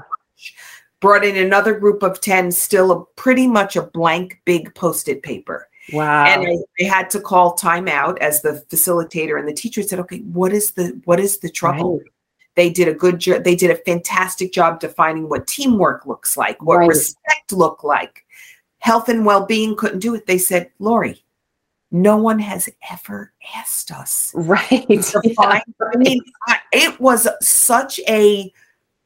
brought in another group of 10 still a pretty much a blank big post-it paper Wow. and I, I had to call timeout as the facilitator and the teacher said okay what is the what is the trouble Right. They did a good job they did a fantastic job defining what teamwork looks like what Right. respect look like health and well-being couldn't do it they said lori no one has ever asked us Right. to define i mean I, it was such a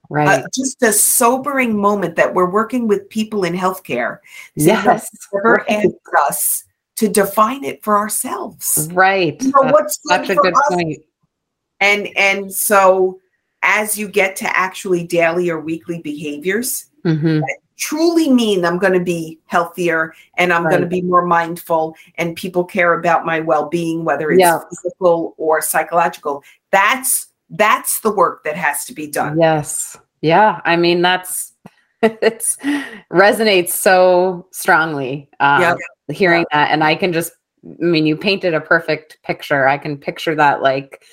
right. uh, just a sobering moment that we're working with people in healthcare They said, "No yes. one ever Right. asked us to define it for ourselves Right. you know what's good such a for good us point. and and so as you get to actually daily or weekly behaviors hmm truly mean i'm going to be healthier and i'm going to be more mindful and people care about my well-being whether it's physical or psychological that's that's the work that has to be done Yes. Yeah. I mean, that's it's resonates so strongly. Um, Yeah. hearing that. And I can just, I mean, you painted a perfect picture. I can picture that like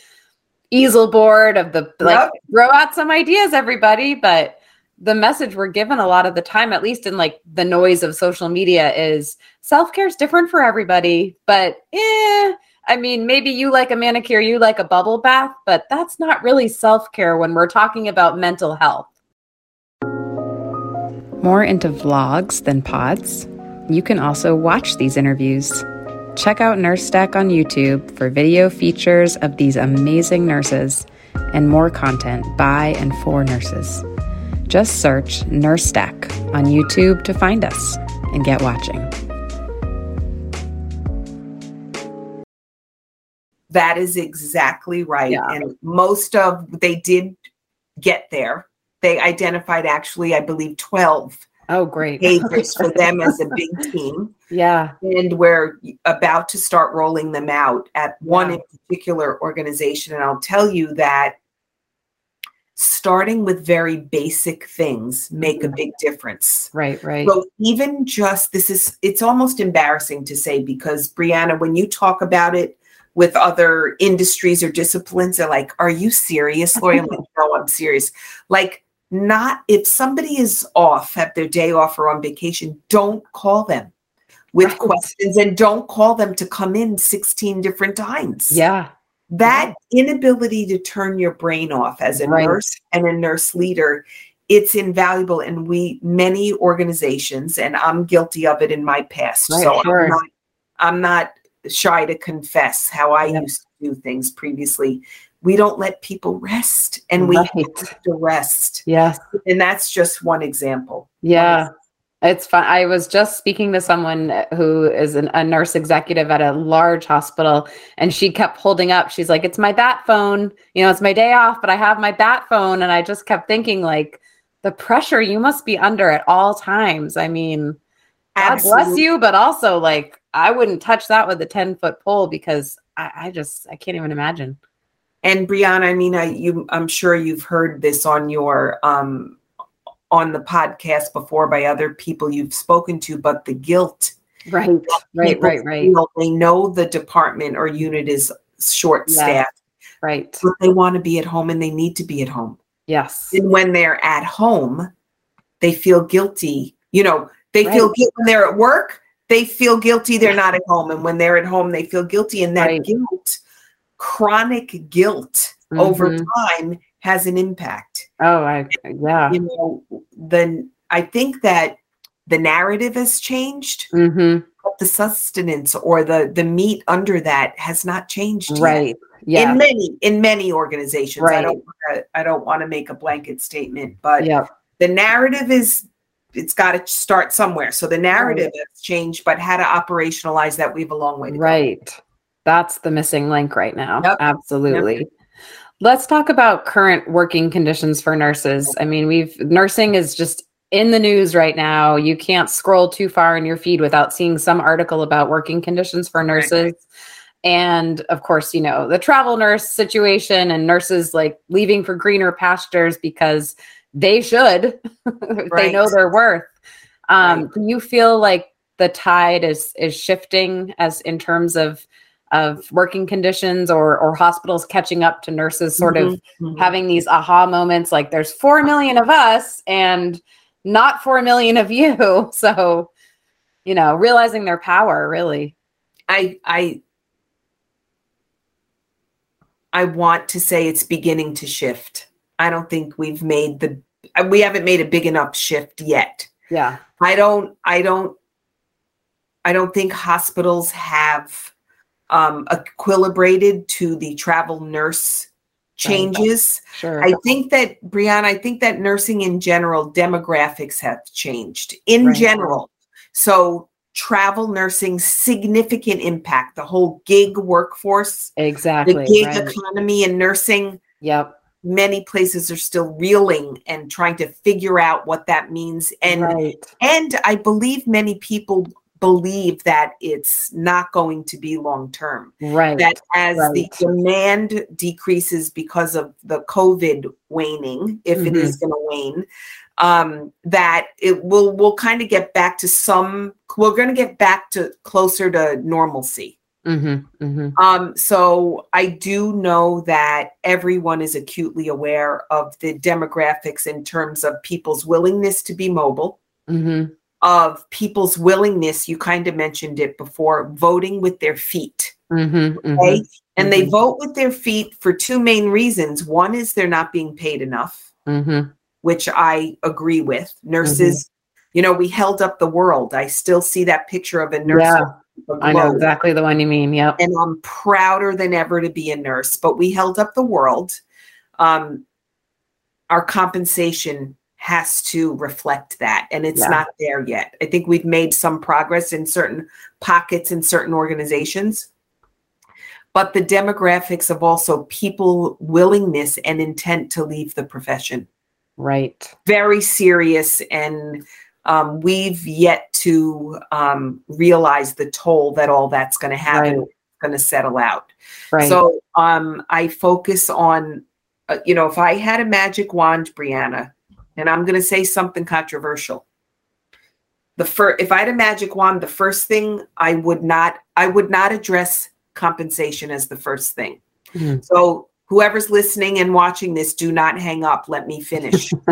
easel board of the like Yep. throw out some ideas, everybody. But the message we're given a lot of the time, at least in like the noise of social media, is self care is different for everybody. But eh, I mean, maybe you like a manicure, you like a bubble bath, but that's not really self care when we're talking about mental health. More into vlogs than pods? You can also watch these interviews. Check out Nurse Deck on YouTube for video features of these amazing nurses. and more content by and for nurses. Just search Nurse Deck on YouTube to find us and get watching. That is exactly right. Yeah. And most of they did get there. They identified actually, I believe, 12 Oh, great. for them as a big team. yeah. And we're about to start rolling them out at one Yeah. in particular organization. And I'll tell you that starting with very basic things make a mm-hmm. big difference. Right, right. So even just this is it's almost embarrassing to say because Brianna, when you talk about it with other industries or disciplines, they're like, "Are you serious, Lori?" I'm like, "No, I'm serious." Like, not if somebody is off, have their day off or on vacation, don't call them with Right. questions and don't call them to come in 16 different times yeah. that inability to turn your brain off as a Right. nurse and a nurse leader it's invaluable and we many organizations and i'm guilty of it in my past Right, so sure. I'm, not, I'm not shy to confess how i Yep. used to do things previously we don't let people rest and we Right. have to rest Yes. and that's just one example Yeah. It's fun. I was just speaking to someone who is an, a nurse executive at a large hospital, and she kept holding up. She's like, "It's my bat phone. You know, it's my day off, but I have my bat phone." And I just kept thinking, like, the pressure you must be under at all times. I mean, God bless you, but also like, I wouldn't touch that with a ten foot pole because I, I just I can't even imagine. And Brianna, I mean, I you I'm sure you've heard this on your um on the podcast before by other people you've spoken to, but the guilt. Right. Right. Right. Right. feel, They know the department or unit is short staffed, Right. but they want to be at home and they need to be at home. Yes. And when they're at home, they feel guilty. You know, they feel Right. guilt when they're at work. They feel guilty they're not at home, and when they're at home, they feel guilty. And that Right. guilt, chronic guilt, over Mhm. time has an impact. Oh, I yeah. you know then i think that the narrative has changed Mm-hmm. but the sustenance or the the meat under that has not changed yet. Right. Yeah. in many in many organizations right. i don't wanna- i don't want to make a blanket statement but yeah. the narrative is it's got to start somewhere so the narrative has changed but how to operationalize that we have a long way to go. Right. That's the missing link right now. Yep. Absolutely. Let's talk about current working conditions for nurses. I mean, we've nursing is just in the news right now. You can't scroll too far in your feed without seeing some article about working conditions for Right. nurses. And of course, you know, the travel nurse situation and nurses like leaving for greener pastures because they should. they know their worth. Um, Right. Do you feel like the tide is is shifting as in terms of of working conditions or or hospitals catching up to nurses sort of Mhm. having these aha moments like there's 4 million of us and not 4 million of you so you know realizing their power really I I I want to say it's beginning to shift. I don't think we've made the we haven't made a big enough shift yet. yeah I don't I don't I don't think hospitals have um equilibrated to the travel nurse changes. sure I think that Brianna, I think that nursing in general demographics have changed in Right. general. So travel nursing significant impact the whole gig workforce, exactly the gig right. economy in nursing. yep Many places are still reeling and trying to figure out what that means and right and I believe many people believe that it's not going to be long term right that as the demand decreases because of the COVID waning, if it Mm-hmm. is going to wane, um, that it will will kind of get back to some. We're going to get back to closer to normalcy. hmm hmm Um, so I do know that everyone is acutely aware of the demographics in terms of people's willingness to be mobile, hmm of people's willingness. You kind of mentioned it before, voting with their feet. hmm Okay. And they Mhm. vote with their feet for two main reasons. One is they're not being paid enough, hmm which I agree with. Nurses, you know, we held up the world. I still see that picture of a nurse. Yeah, I know exactly the one you mean. Yep. And I'm prouder than ever to be a nurse, but we held up the world. um, our compensation has to reflect that and it's Yeah. not there yet i think we've made some progress in certain pockets in certain organizations but the demographics of also people willingness and intent to leave the profession Right. very serious and um, we've yet to um, realize the toll that all that's going to have and going to settle out Right. so um, I focus on, uh, you know, if I had a magic wand, Brianna, and I'm going to say something controversial. The first, if I had a magic wand, the first thing I would not, I would not address compensation as the first thing. Mhm. So whoever's listening and watching this, do not hang up. Let me finish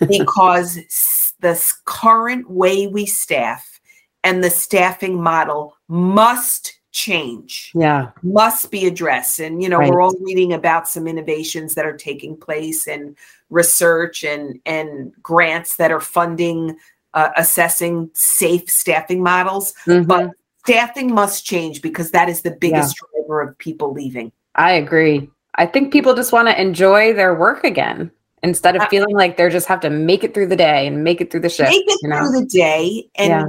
because the current way we staff and the staffing model must change yeah. must be addressed. And, you know, Right. we're all reading about some innovations that are taking place and research and, and grants that are funding, uh, assessing safe staffing models. Mhm. But staffing must change because that is the biggest driver of people leaving. I agree. I think people just want to enjoy their work again instead of Uh, feeling like they just have to make it through the day and make it through the shift. Make it you know? through the day. And Yeah.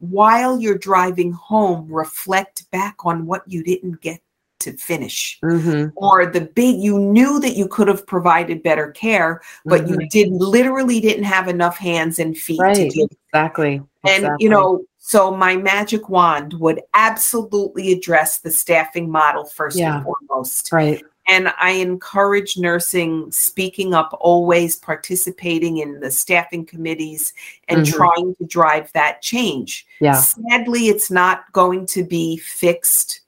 while you're driving home, reflect back on what you didn't get to finish. hmm or the big you knew that you could have provided better care but you did literally didn't have enough hands and feet to Right. do it. Exactly. and exactly. you know so my magic wand would absolutely address the staffing model first Yeah. and foremost right. and i encourage nursing speaking up always participating in the staffing committees and Mhm. trying to drive that change Yeah. Sadly, it's not going to be fixed.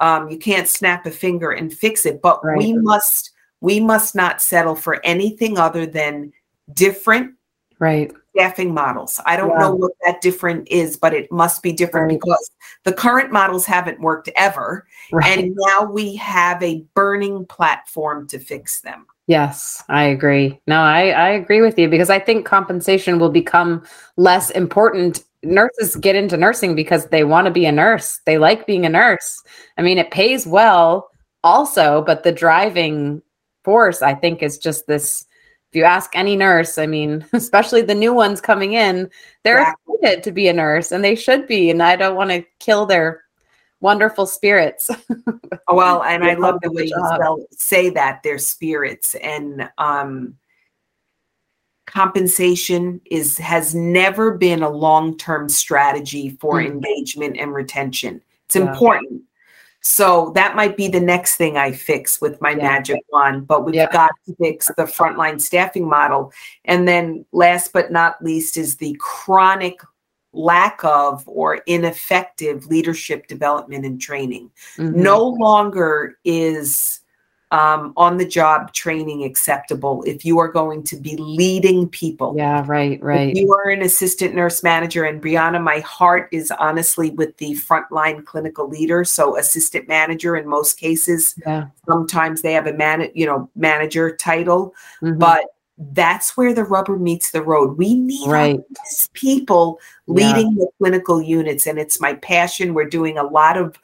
Um, you can't snap a finger and fix it, but we must we must not settle for anything other than different Right. staffing models. I don't Yeah. know what that different is, but it must be different Right. because the current models haven't worked ever, Right. and now we have a burning platform to fix them. Yes, I agree. No, I, I agree with you because I think compensation will become less important. Nurses get into nursing because they want to be a nurse. They like being a nurse. I mean, it pays well also, but the driving force, I think, is just this. If you ask any nurse, I mean, especially the new ones coming in, they're Exactly. excited to be a nurse and they should be. And I don't want to kill their wonderful spirits. Well, and I love the way you spell, say that they're spirits and um, compensation is has never been a long-term strategy for Mm. engagement and retention. It's Yeah. important. So that might be the next thing I fix with my Yeah. magic wand, but we've Yeah. got to fix the frontline staffing model. And then last but not least is the chronic lack of or ineffective leadership development and training Mhm. no longer is um, on the job training acceptable if you are going to be leading people. Yeah, right, right. If you are an assistant nurse manager, and Brianna, my heart is honestly with the frontline clinical leader. So assistant manager in most cases. Yeah. Sometimes they have a man, you know, manager title, Mhm. but that's where the rubber meets the road. We need right. people Yeah. leading the clinical units and it's my passion we're doing a lot of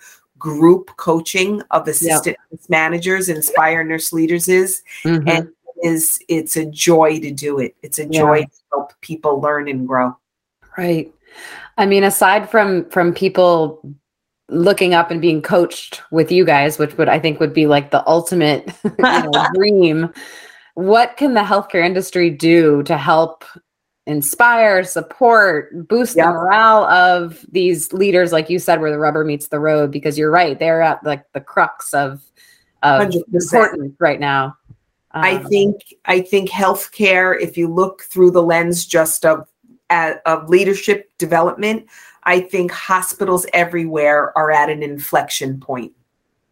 group coaching of assistant managers inspire nurse leaders is Mhm. and is it's a joy to do it it's a Yeah. joy to help people learn and grow Right. I mean, aside from from people looking up and being coached with you guys, which would I think would be like the ultimate you know, dream, what can the healthcare industry do to help inspire, support, boost Yep. the morale of these leaders, like you said, where the rubber meets the road? Because you're right, they're at like the crux of of 100%. importance right now. i Um, think i think healthcare if you look through the lens just of of leadership development i think hospitals everywhere are at an inflection point.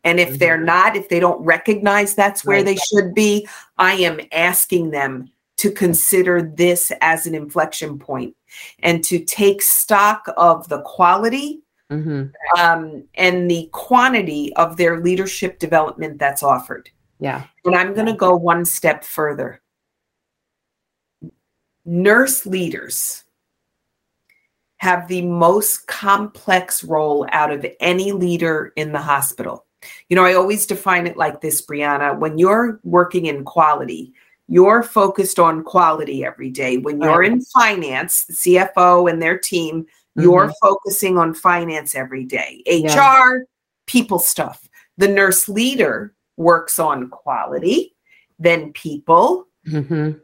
and if they're not if they don't recognize that's where Right. they should be i am asking them to consider this as an inflection point and to take stock of the quality mhm. um, and the quantity of their leadership development that's offered Yeah. and I'm going to go one step further. Nurse leaders have the most complex role out of any leader in the hospital. You know, I always define it like this, Brianna. When you're working in quality, you're focused on quality every day. When you're in finance, the CFO and their team, you're focusing on finance every day. Yeah. HR, people stuff. The nurse leader works on quality, then people, Mhm.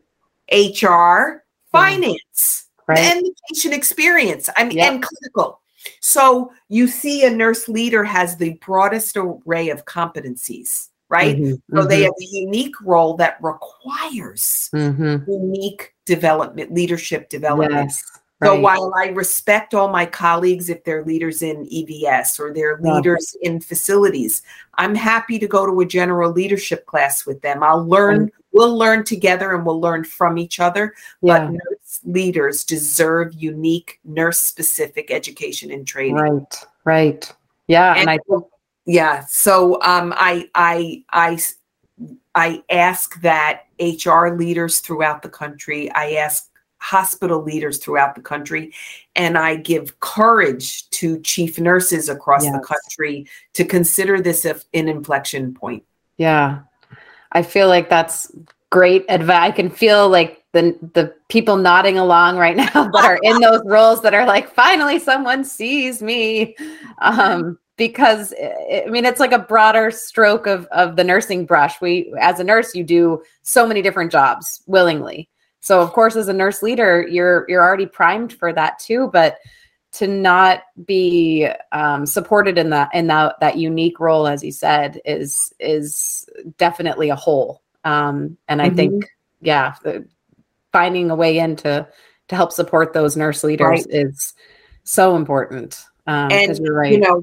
HR, finance, Right. and the patient experience. I mean, Yeah. and clinical. So you see, a nurse leader has the broadest array of competencies, right? Mhm. So they Mhm. have a unique role that requires Mhm. unique development, leadership development. Yes. So right. while I respect all my colleagues if they're leaders in EVS or they're Yeah. leaders in facilities, I'm happy to go to a general leadership class with them. I'll learn, we'll learn together and we'll learn from each other. yeah. But nurse leaders deserve unique nurse specific education and training. Right. Right. Yeah. And, And- I think Yeah. So um, I I I I ask that HR leaders throughout the country. I ask hospital leaders throughout the country, and I give courage to chief nurses across the country to consider this an inflection point. Yeah. I feel like that's great advice. I can feel like the the people nodding along right now that are in those roles that are like, finally someone sees me. Um, because I I mean it's like a broader stroke of of the nursing brush. We as a nurse, you do so many different jobs willingly. So of course, as a nurse leader, you're you're already primed for that too. But to not be um, supported in that in that that unique role, as you said, is is definitely a hole. Um, and I Mhm. think, yeah, the, finding a way in to to help support those nurse leaders Right. is so important. Um, And, you're right. You know,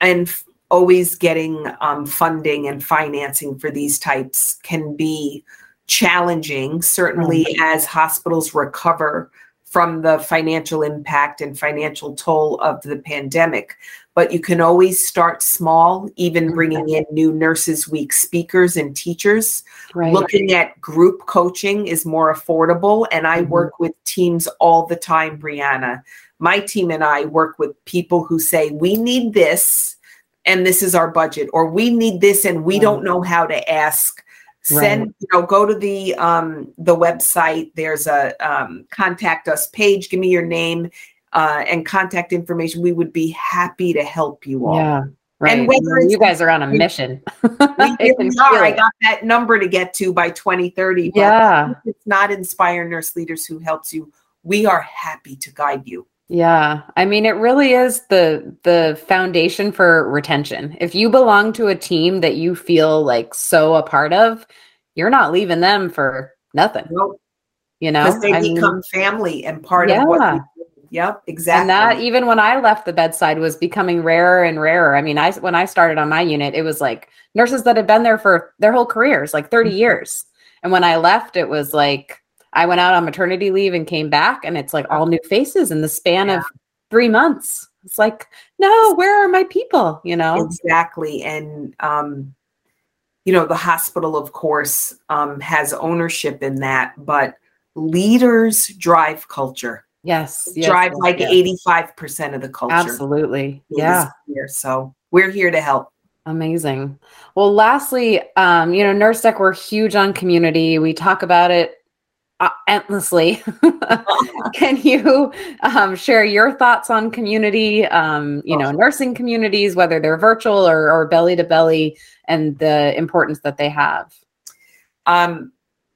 and f- always getting um, funding and financing for these types can be challenging, certainly as hospitals recover from the financial impact and financial toll of the pandemic. But you can always start small, even bringing in new Nurses Week speakers and teachers. right. Looking at group coaching is more affordable. And I Mhm. work with teams all the time, Brianna. My team and I work with people who say, we need this and this is our budget, or we need this and we Right. don't know how to ask. Send, Right. you know, go to the um the website. There's a um contact us page. Give me your name uh and contact information. We would be happy to help you all. yeah. Right. whether you guys are on a mission. We I really are. I got that number to get to by 2030. but Yeah. if it's not Inspire Nurse Leaders who helps you, we are happy to guide you. Yeah, I mean it really is the the foundation for retention. If you belong to a team that you feel like so a part of, you're not leaving them for nothing, you know? Because they I mean, become family and part of what we do. Yep, exactly. and that even when I left the bedside was becoming rarer and rarer. I mean, I when I started on my unit, it was like nurses that had been there for their whole careers, like 30 Mhm. years. And when I left, it was like I went out on maternity leave and came back, and it's like all new faces in the span Yeah. of three months. It's like, no, where are my people? You know? Exactly. And, um, you know, the hospital, of course, um, has ownership in that, but leaders drive culture, Yes. yes, drive yes, like yes. 85% of the culture. Absolutely. Yeah. Here. So we're here to help. Amazing. Well, lastly, um, you know, Nurse Deck, we're huge on community. We talk about it uh, endlessly. Can you um, share your thoughts on community, um, you know, nursing communities, whether they're virtual or, or belly to belly, and the importance that they have? um,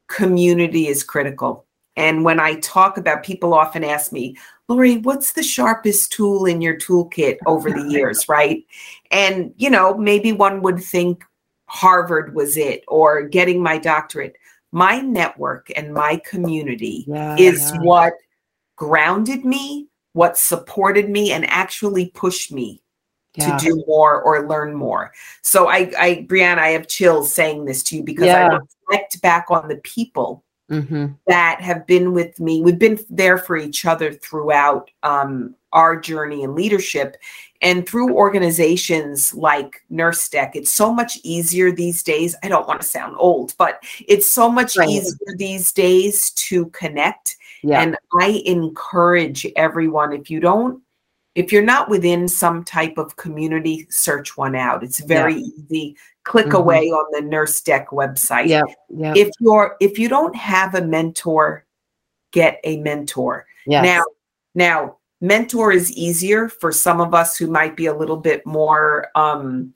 community is critical. And when I talk about, people often ask me, Lori, what's the sharpest tool in your toolkit over the years, right? And, you know, maybe one would think Harvard was it or getting my doctorate. My network and my community Yeah, is yeah. what grounded me, what supported me, and actually pushed me Yeah. to do more or learn more. So I, I, Brianna, I have chills saying this to you because I reflect back on the people Mhm. that have been with me. We've been there for each other throughout um, our journey in leadership. And through organizations like Nurse Deck, it's so much easier these days. I don't want to sound old, but it's so much Right. easier these days to connect. Yeah. And I encourage everyone if you don't if you're not within some type of community, search one out. It's very yeah. easy. Click mm-hmm. away on the Nurse Deck website. Yeah. yeah. If you're if you don't have a mentor, get a mentor. Yes. Now, now mentor is easier for some of us who might be a little bit more um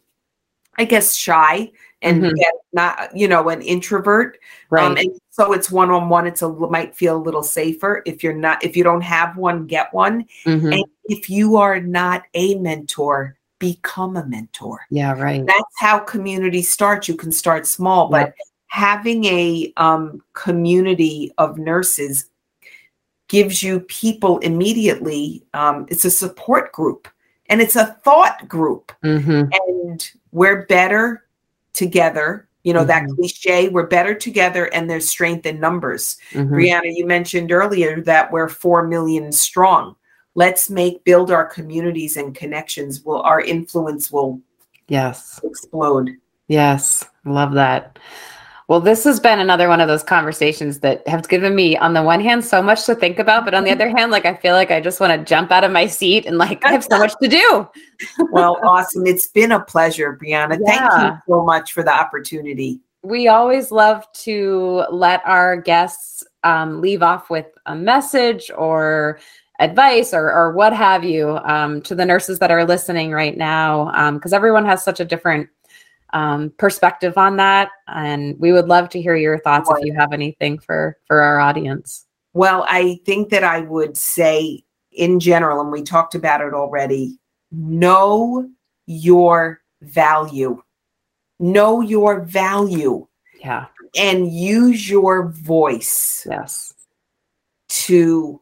I guess shy and mm-hmm. not you know an introvert um, right um, and so it's one-on-one it's a might feel a little safer if you're not if you don't have one get one mm-hmm. and if you are not a mentor become a mentor yeah right that's how community starts you can start small but yep. having a um, community of nurses gives you people immediately um, it's a support group and it's a thought group mm-hmm. and we're better together. You know, mm-hmm. that cliche, we're better together and there's strength in numbers. Mm-hmm. Brianna, you mentioned earlier that we're 4 million strong. Let's make build our communities and connections. Will our influence will yes explode. Yes, love that. Well, this has been another one of those conversations that have given me, on the one hand, so much to think about, but on the other hand, like I feel like I just want to jump out of my seat and like I have so much to do. well, awesome. It's been a pleasure, Brianna. Yeah. Thank you so much for the opportunity. We always love to let our guests um, leave off with a message or advice or, or what have you um, to the nurses that are listening right now, because um, everyone has such a different um, perspective on that. And we would love to hear your thoughts if you have anything for for our audience. Well, I think that I would say in general, and we talked about it already, know your value. Know your value. Yeah. And use your voice. Yes. To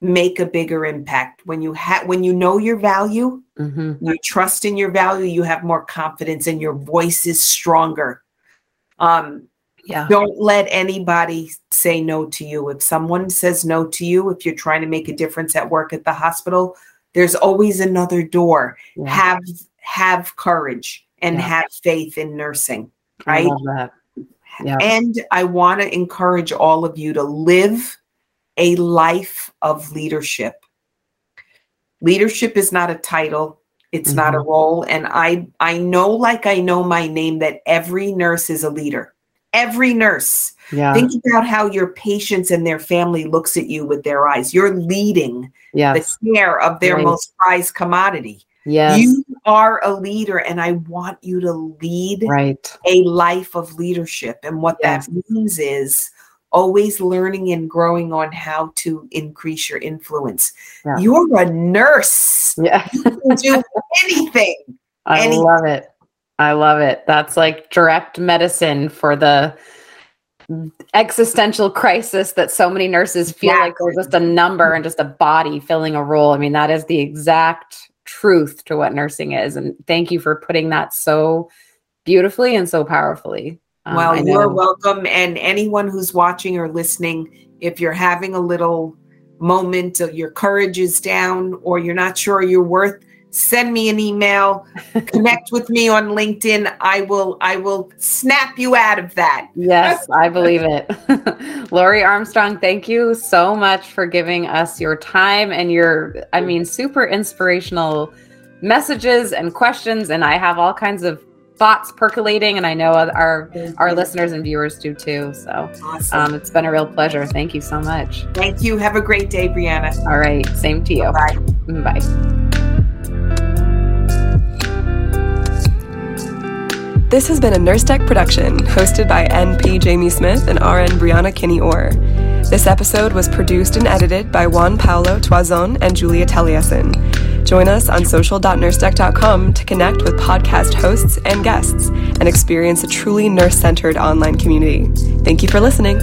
make a bigger impact when you have when you know your value mm-hmm. you trust in your value you have more confidence and your voice is stronger um yeah don't let anybody say no to you if someone says no to you if you're trying to make a difference at work at the hospital there's always another door yeah. have have courage and yeah. have faith in nursing right yeah. and i want to encourage all of you to live a life of leadership. Leadership is not a title, it's mm-hmm. not a mm-hmm. role and I I know like I know my name that every nurse is a leader. Every nurse. Yeah. Think about how your patients and their family looks at you with their eyes. You're leading yes. the care of their right. most prized commodity. Yes. You are a leader, and I want you to lead right. a life of leadership. And what yes. that means is always learning and growing on how to increase your influence. Yeah. You're a nurse. Yeah. you can do anything. I anything. love it. I love it. That's like direct medicine for the existential crisis that so many nurses feel exactly. like they're just a number and just a body filling a role. I mean, that is the exact truth to what nursing is. And thank you for putting that so beautifully and so powerfully. Um, well, you're welcome. And anyone who's watching or listening, if you're having a little moment of your courage is down or you're not sure you're worth send me an email. Connect with me on linkedin. I will i will snap you out of that. Yes i believe it. Lori armstrong thank you so much for giving us your time and your i mean super inspirational messages and questions and i have all kinds of thoughts percolating, and I know our our listeners and viewers do too. So awesome. um, it's been a real pleasure. Thank you so much. Thank you. Have a great day, Brianna. All right. Same to you. Bye. Bye. This has been a Nurse Deck production hosted by NP Jamie Smith and RN Brianna Kinney Orr. This episode was produced and edited by Juan Paulo Toison and Julia Taliesin. Join us on social.nursedeck.com to connect with podcast hosts and guests and experience a truly nurse centered online community. Thank you for listening.